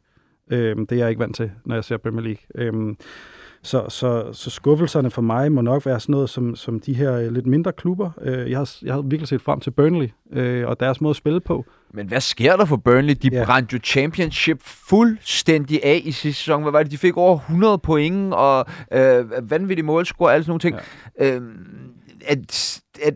Øhm, det er jeg ikke vant til, når jeg ser Premier League. Øhm, så, så, så skuffelserne for mig må nok være sådan noget som, som de her øh, lidt mindre klubber. Øh, jeg, har, jeg har virkelig set frem til Burnley øh, og deres måde at spille på. Men hvad sker der for Burnley? De ja. brændte jo championship fuldstændig af i sidste sæson. Hvad var det? De fik over 100 point og øh, vanvittige målscore og alle sådan nogle ting. Ja. Øh, at, at,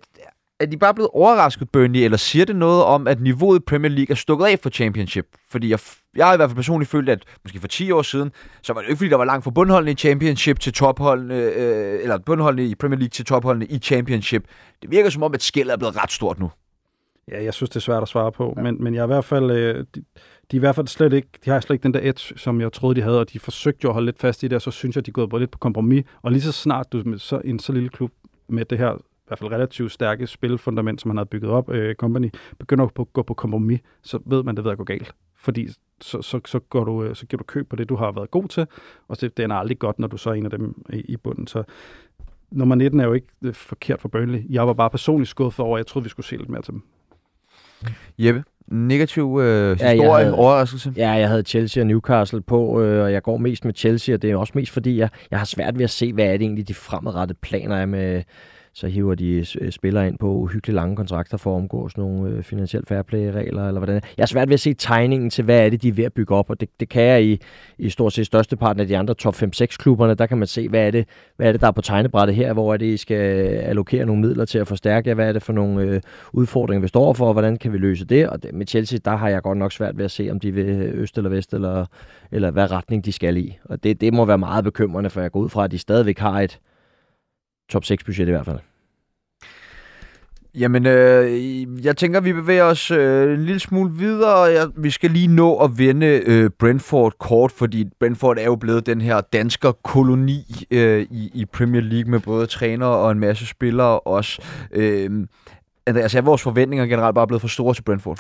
er de bare blevet overrasket, Burnley, eller siger det noget om, at niveauet i Premier League er stukket af for Championship? Fordi jeg, jeg har i hvert fald personligt følt, at måske for 10 år siden, så var det ikke, fordi der var langt fra bundholdene i Championship til topholdene, øh, eller bundholdene i Premier League til topholdene i Championship. Det virker som om, at skældet er blevet ret stort nu. Ja, jeg synes, det er svært at svare på, ja. men, men jeg er i hvert fald, øh, de, de, er i hvert fald slet ikke, de har slet ikke den der edge, som jeg troede, de havde, og de forsøgte jo at holde lidt fast i det, og så synes jeg, de er gået lidt på kompromis. Og lige så snart du med så, en så lille klub med det her i hvert fald relativt stærke spilfundament, som han havde bygget op, øh, Company, begynder at gå på kompromis, så ved man, det ved at gå galt. Fordi så, så, så, går du, øh, så giver du køb på det, du har været god til, og det, det er aldrig godt, når du så er en af dem i, i bunden. Så nummer 19 er jo ikke øh, forkert for Burnley. Jeg var bare personligt skuffet over, at jeg troede, vi skulle se lidt mere til dem. Jeppe, negativ øh, historie, ja, havde, overraskelse? Ja, jeg havde Chelsea og Newcastle på, øh, og jeg går mest med Chelsea, og det er også mest fordi, jeg, jeg har svært ved at se, hvad er det egentlig, de fremadrettede planer er med så hiver de øh, spillere ind på uhyggeligt lange kontrakter for at omgå sådan nogle finansielle finansielt fair play-regler, eller hvordan. Jeg er svært ved at se tegningen til, hvad er det, de er ved at bygge op, og det, det kan jeg i, i stort set størsteparten af de andre top 5-6-klubberne, der kan man se, hvad er, det, hvad er det, der er på tegnebrættet her, hvor er det, I skal allokere nogle midler til at forstærke jer, hvad er det for nogle øh, udfordringer, vi står for, og hvordan kan vi løse det, og det, med Chelsea, der har jeg godt nok svært ved at se, om de vil øh, øst eller vest, eller, eller hvad retning de skal i, og det, det må være meget bekymrende, for jeg går ud fra, at de stadigvæk har et top 6 budget i hvert fald. Jamen, øh, jeg tænker, vi bevæger os øh, en lille smule videre. Jeg, vi skal lige nå at vende øh, Brentford kort, fordi Brentford er jo blevet den her dansker koloni øh, i, i Premier League med både træner og en masse spillere også. Øh, Andreas, er vores forventninger generelt bare blevet for store til Brentford?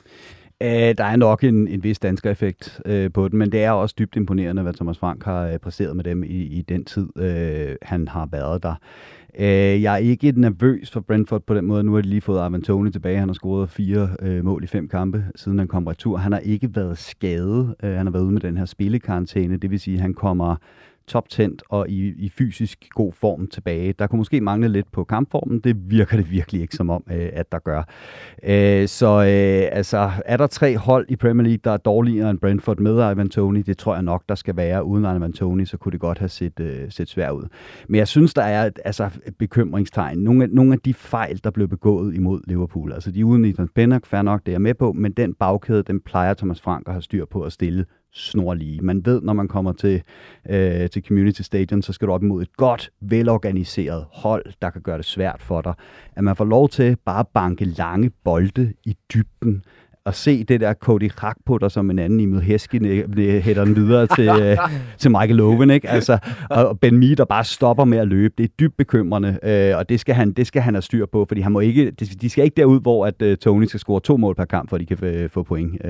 Uh, der er nok en, en vis dansk effekt øh, på den, men det er også dybt imponerende, hvad Thomas Frank har øh, præsteret med dem i, i den tid, øh, han har været der. Øh, jeg er ikke nervøs for Brentford på den måde. Nu har de lige fået Ivan Tony tilbage. Han har scoret fire øh, mål i fem kampe, siden han kom retur. Han har ikke været skadet. Øh, han har været ude med den her spillekarantæne. Det vil sige, at han kommer toptændt og i, i fysisk god form tilbage. Der kunne måske mangle lidt på kampformen. Det virker det virkelig ikke som om, øh, at der gør. Øh, så øh, altså, er der tre hold i Premier League, der er dårligere end Brentford med Ivan Tony? Det tror jeg nok, der skal være. Uden Ivan Tony, så kunne det godt have set, øh, set svært ud. Men jeg synes, der er altså, bekymringstegn. Nogle af, nogle af de fejl, der blev begået imod Liverpool. Altså, de uden Ethan Pennock, fair nok, det er jeg med på, men den bagkæde, den plejer Thomas Frank at have styr på at stille snorlige. Man ved, når man kommer til, øh, til Community Stadium, så skal du op imod et godt, velorganiseret hold, der kan gøre det svært for dig. At man får lov til bare at banke lange bolde i dybden, at se det der Cody Rakpo, som en anden Emil Heskin hætter den videre til, øh, til Michael Owen, ikke? Altså, og Ben Mee, der bare stopper med at løbe. Det er dybt bekymrende, øh, og det skal, han, det skal han have styr på, fordi han må ikke, de skal ikke derud, hvor at, uh, Tony skal score to mål per kamp, for at de kan få point.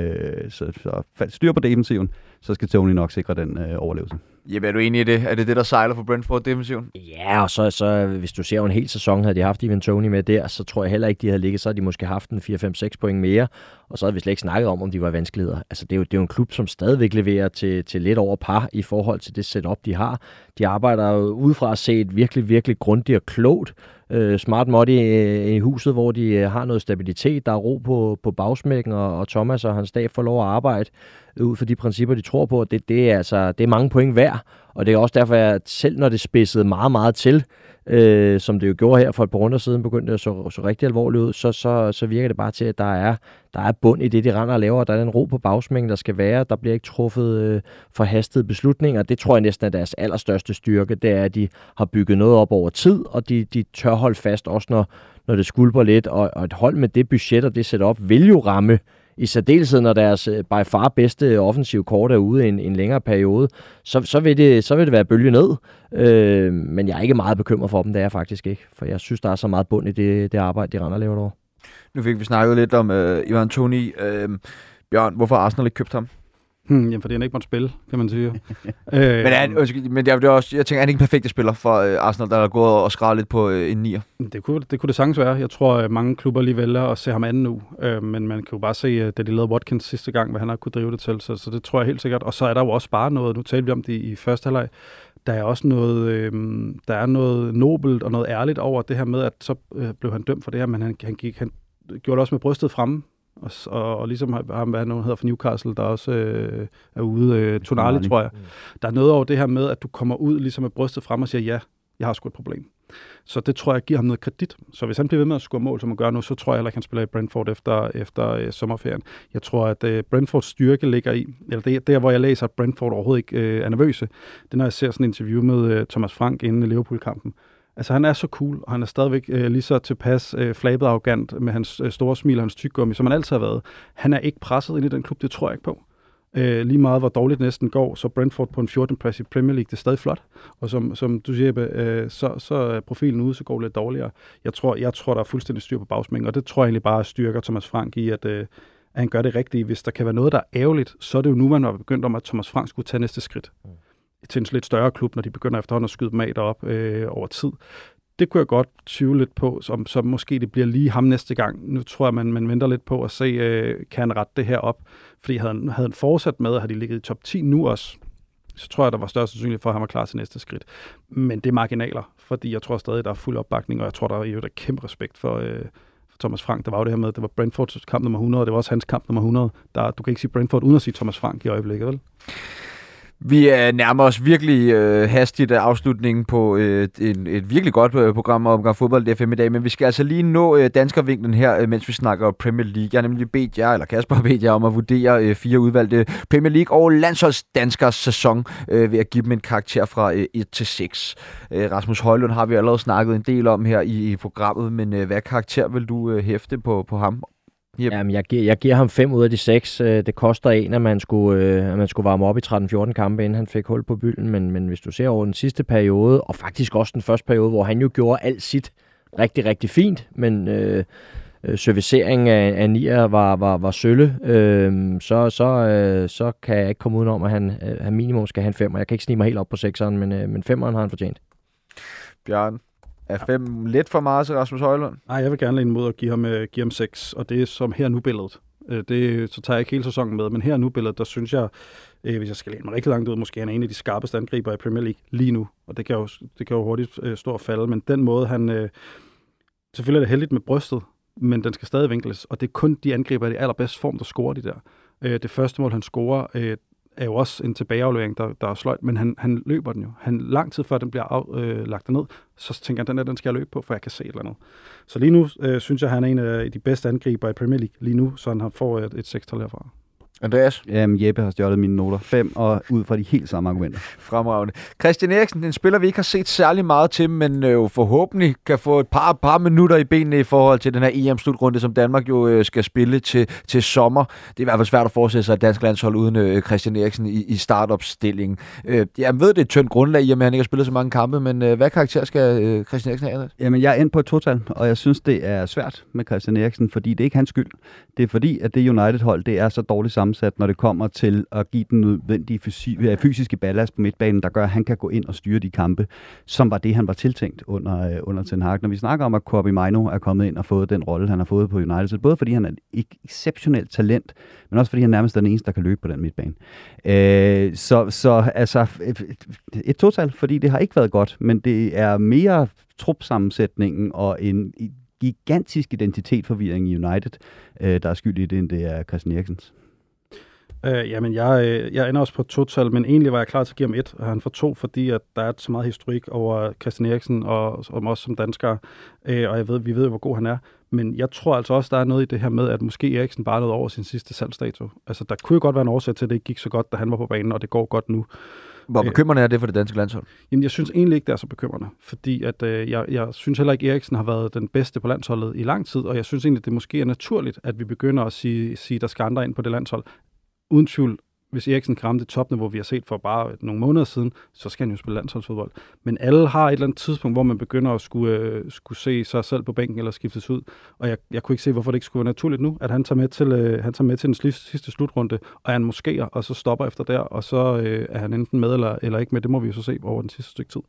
Så, så styr på defensiven, så skal Tony nok sikre den uh, overlevelse. Jeppe, er du enig i det? Er det det, der sejler for Brentford defensiven? Ja, og så, så hvis du ser en hel sæson, havde de haft Ivan Tony med der, så tror jeg heller ikke, de havde ligget. Så havde de måske haft en 4-5-6 point mere, og så havde vi slet ikke snakket om, om de var vanskeligheder. Altså, det er jo, det er jo en klub, som stadigvæk leverer til, til lidt over par i forhold til det setup, de har. De arbejder udefra set virkelig, virkelig grundigt og klogt øh, smart mod i, øh, i huset, hvor de øh, har noget stabilitet. Der er ro på, på bagsmækken, og, og Thomas og hans stab får lov at arbejde ud for de principper, de tror på. Det, det, er, altså, det er mange point værd, og det er også derfor, at selv når det spidsede meget, meget til, øh, som det jo gjorde her for et par runder siden, begyndte det at så, så rigtig alvorligt ud, så, så, så virker det bare til, at der er, der er bund i det, de render og laver, der er den ro på bagsmængen, der skal være, der bliver ikke truffet øh, forhastede beslutninger. Det tror jeg næsten er deres allerstørste styrke, det er, at de har bygget noget op over tid, og de, de tør holde fast, også når, når det skulper lidt, og, og et hold med det budget og det setup vil jo ramme i særdeleshed når deres øh, by far bedste offensive kort er ude i en, en længere periode, så, så, vil det, så vil det være bølge ned. Øh, men jeg er ikke meget bekymret for dem, det er jeg faktisk ikke. For jeg synes, der er så meget bund i det, det arbejde, de render laver derovre. Nu fik vi snakket lidt om øh, Ivan Toni. Øh, Bjørn, hvorfor har Arsenal ikke købt ham? Hmm, jamen, fordi han ikke måtte spille, kan man sige. øh, men er, undskyld, men det er, også, jeg tænker, han er ikke en perfekt spiller for uh, Arsenal, der er gået og skrevet lidt på uh, en nier. Det kunne, det kunne det sagtens være. Jeg tror, at mange klubber lige vælger at se ham anden nu. Uh, men man kan jo bare se, da de lavede Watkins sidste gang, hvad han har kunne drive det til. Så, så det tror jeg helt sikkert. Og så er der jo også bare noget, nu talte vi om det i første halvleg, der er også noget, øh, der er noget nobelt og noget ærligt over det her med, at så øh, blev han dømt for det her, men han, han, gik, han gjorde det også med brystet fremme og, og, og ligesom ham, hvad han hedder for Newcastle, der også øh, er ude, øh, Tonali, tror jeg. Mm. Der er noget over det her med, at du kommer ud ligesom med brystet frem og siger, ja, jeg har sgu et problem. Så det tror jeg giver ham noget kredit. Så hvis han bliver ved med at score mål, som han gør nu, så tror jeg heller ikke, han spiller i Brentford efter, efter øh, sommerferien. Jeg tror, at øh, Brentfords styrke ligger i, eller det der, hvor jeg læser, at Brentford overhovedet ikke øh, er nervøse, det er, når jeg ser sådan en interview med øh, Thomas Frank inden i Liverpool-kampen. Altså, han er så cool, og han er stadigvæk øh, lige så tilpas øh, flabet arrogant med hans øh, store smil og hans tyggegummi, som han altid har været. Han er ikke presset ind i den klub, det tror jeg ikke på. Øh, lige meget hvor dårligt næsten går, så Brentford på en 14. plads i Premier League, det er stadig flot. Og som, som du siger, øh, så, så er profilen ude, så går det lidt dårligere. Jeg tror, jeg tror der er fuldstændig styr på bagsmængden, og det tror jeg egentlig bare styrker Thomas Frank i, at, øh, at han gør det rigtige. Hvis der kan være noget, der er ærgerligt, så er det jo nu, man har begyndt om, at Thomas Frank skulle tage næste skridt. Mm til en lidt større klub, når de begynder efterhånden at skyde dem af derop øh, over tid det kunne jeg godt tvivle lidt på, som, som måske det bliver lige ham næste gang. Nu tror jeg, man, man venter lidt på at se, øh, kan han rette det her op? Fordi havde han, havde han fortsat med, at have de ligget i top 10 nu også, så tror jeg, der var størst sandsynlighed for, at han var klar til næste skridt. Men det er marginaler, fordi jeg tror stadig, der er fuld opbakning, og jeg tror, der er jo der kæmpe respekt for, øh, for Thomas Frank. Der var jo det her med, at det var Brentfords kamp nummer 100, og det var også hans kamp nummer 100. Der, du kan ikke sige Brentford uden at sige Thomas Frank i øjeblikket, vel? Vi er nærmer os virkelig øh, hastigt af afslutningen på øh, en, et virkelig godt øh, program om fodbold FM i dag, men vi skal altså lige nå øh, danskervinklen her, øh, mens vi snakker Premier League. Jeg har nemlig bedt jer, eller Kasper har bedt jer om at vurdere øh, fire udvalgte Premier League og landsholdsdanskers sæson øh, ved at give dem en karakter fra øh, 1 til 6. Øh, Rasmus Højlund har vi allerede snakket en del om her i, i programmet, men øh, hvad karakter vil du øh, hæfte på, på ham Yep. Jamen, jeg, giver, jeg giver ham 5 ud af de 6. Øh, det koster en, at man skulle, øh, at man skulle varme op i 13-14 kampe, inden han fik hul på bylden. Men, men hvis du ser over den sidste periode, og faktisk også den første periode, hvor han jo gjorde alt sit rigtig, rigtig fint, men øh, øh serviceringen af, af Nier var, var, var sølle, øh, så, så, øh, så kan jeg ikke komme udenom, at han, øh, han minimum skal have en 5. Jeg kan ikke snige mig helt op på 6'eren, men, øh, men 5'eren har han fortjent. Bjørn, er fem lidt for meget til Rasmus Højlund? Nej, jeg vil gerne lade mod at give ham, uh, give ham seks, og det er som her nu billedet. Uh, øh, det, så tager jeg ikke hele sæsonen med, men her nu billedet, der synes jeg, uh, hvis jeg skal læne mig rigtig langt ud, måske han er en af de skarpeste angriber i Premier League lige nu, og det kan jo, det kan jo hurtigt uh, stå og falde, men den måde han, uh, selvfølgelig er det heldigt med brystet, men den skal stadig vinkles, og det er kun de angriber i det allerbedste form, der scorer de der. Uh, det første mål, han scorer, uh, er jo også en tilbageaflevering, der, der er sløjt, men han, han løber den jo. Han, lang tid før den bliver af, øh, lagt ned, så tænker han, den der, den skal jeg løbe på, for jeg kan se et eller andet. Så lige nu øh, synes jeg, han er en af de bedste angriber i Premier League lige nu, så han får et, et sekstal herfra. Andreas? Jamen, Jeppe har stjålet mine noter. Fem, og ud fra de helt samme argumenter. Fremragende. Christian Eriksen, en spiller, vi ikke har set særlig meget til, men øh, forhåbentlig kan få et par, par minutter i benene i forhold til den her EM-slutrunde, som Danmark jo øh, skal spille til, til sommer. Det er i hvert fald svært at forestille sig et dansk landshold uden øh, Christian Eriksen i, i startopstillingen. Jeg ved, det er et tyndt grundlag, i og med, at han ikke har spillet så mange kampe, men hvad karakter skal Christian Eriksen have? Jamen, jeg er ind på et total, og jeg synes, det er svært med Christian Eriksen, fordi det er ikke hans skyld. Det er fordi, at det United-hold, det er så dårligt sammensat, når det kommer til at give den nødvendige fysi- øh, fysiske ballast på midtbanen, der gør, at han kan gå ind og styre de kampe, som var det, han var tiltænkt under, øh, under Ten Hag. Når vi snakker om, at Kobe Mino er kommet ind og fået den rolle, han har fået på United, så både fordi han er et exceptionelt talent, men også fordi han nærmest er den eneste, der kan løbe på den midtbane. Øh, så, så altså, et total, fordi det har ikke været godt, men det er mere trupsammensætningen og en gigantisk identitetforvirring i United, øh, der er skyld i det, end det er Christian Eriksens. Øh, jamen, jeg, øh, jeg ender også på total, men egentlig var jeg klar til at give ham et, og han får to, fordi at der er så meget historik over Christian Eriksen og, og os som danskere, øh, og jeg ved, vi ved, hvor god han er. Men jeg tror altså også, der er noget i det her med, at måske Eriksen bare nåede over sin sidste salgsdato. Altså, der kunne jo godt være en årsag til, at det ikke gik så godt, da han var på banen, og det går godt nu. Hvor øh, bekymrende er det for det danske landshold? Jamen, jeg synes egentlig ikke, det er så bekymrende, fordi at, øh, jeg, jeg synes heller ikke, Eriksen har været den bedste på landsholdet i lang tid, og jeg synes egentlig, det måske er naturligt, at vi begynder at sige, sige der skal andre ind på det landshold uden tvivl, hvis Eriksen kan ramme det topniveau, vi har set for bare nogle måneder siden, så skal han jo spille landsholdsfodbold. Men alle har et eller andet tidspunkt, hvor man begynder at skulle, øh, skulle se sig selv på bænken eller skiftes ud. Og jeg, jeg kunne ikke se, hvorfor det ikke skulle være naturligt nu, at han tager med til, øh, han tager med til den sidste slutrunde, og er han måske, og så stopper efter der, og så øh, er han enten med eller, eller ikke med. Det må vi jo så se over den sidste stykke tid.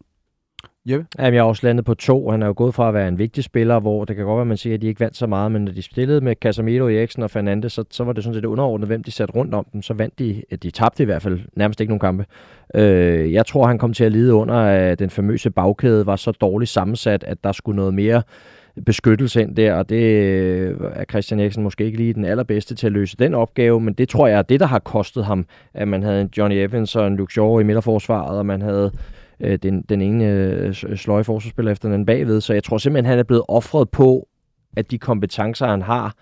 Jeppe? Jamen, jeg er også landet på to. Han er jo gået fra at være en vigtig spiller, hvor det kan godt være, at man siger, at de ikke vandt så meget, men når de spillede med Casemiro, Eriksen og Fernandes, så, så var det sådan set underordnet, hvem de satte rundt om dem. Så vandt de, de tabte i hvert fald nærmest ikke nogen kampe. Øh, jeg tror, han kom til at lide under, at den famøse bagkæde var så dårligt sammensat, at der skulle noget mere beskyttelse ind der, og det øh, er Christian Eriksen måske ikke lige den allerbedste til at løse den opgave, men det tror jeg er det, der har kostet ham, at man havde en Johnny Evans og en Luke Shaw i midterforsvaret, og man havde øh, den, den ene øh, sløje forsvarsspiller efter den anden bagved. Så jeg tror simpelthen, han er blevet offret på, at de kompetencer, han har,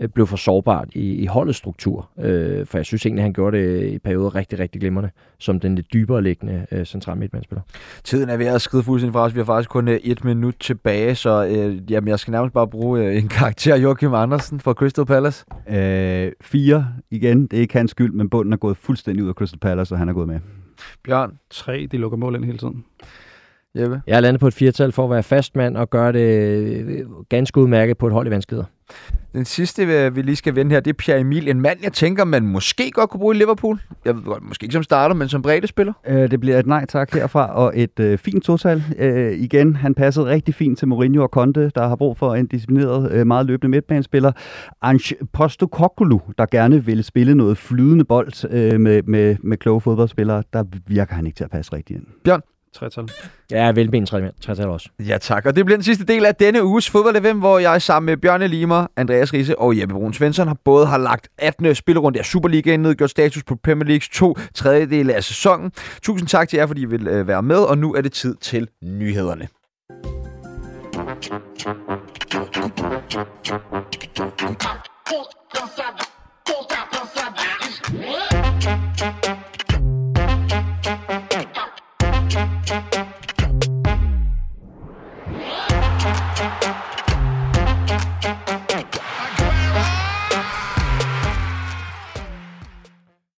øh, blev for sårbart i, i holdets struktur. Øh, for jeg synes egentlig, han gjorde det i perioder rigtig, rigtig glimrende, som den lidt dybere liggende øh, central midtbanespiller. Tiden er ved at skride fuldstændig fra os. Vi har faktisk kun øh, et minut tilbage, så øh, jamen, jeg skal nærmest bare bruge øh, en karakter, Joachim Andersen fra Crystal Palace. Øh, fire igen. Det er ikke hans skyld, men bunden er gået fuldstændig ud af Crystal Palace, og han er gået med. Bjørn? Tre, de lukker mål ind hele tiden. Jeppe? Jeg er landet på et firtal for at være fastmand og gøre det ganske udmærket på et hold i vanskeligheder. Den sidste, øh, vi lige skal vende her, det er Pierre Emil. En mand, jeg tænker, man måske godt kunne bruge i Liverpool. Jeg ved godt, måske ikke som starter, men som bredde spiller. Øh, det bliver et nej tak herfra, og et øh, fint total. Øh, igen, han passede rigtig fint til Mourinho og Conte, der har brug for en disciplineret, øh, meget løbende midtbanespiller. Ange Postokoglu, der gerne vil spille noget flydende bold øh, med, med, med kloge fodboldspillere, der virker han ikke til at passe rigtig ind. Bjørn? Tretal. Ja, velben tretal også. Ja, tak. Og det bliver den sidste del af denne uges fodbold hvor jeg sammen med Bjørne Limer, Andreas Riese og Jeppe Brun Svensson har både har lagt 18. spillerunde af Superligaen ned, gjort status på Premier Leagues to tredjedele af sæsonen. Tusind tak til jer, fordi I vil øh, være med, og nu er det tid til nyhederne.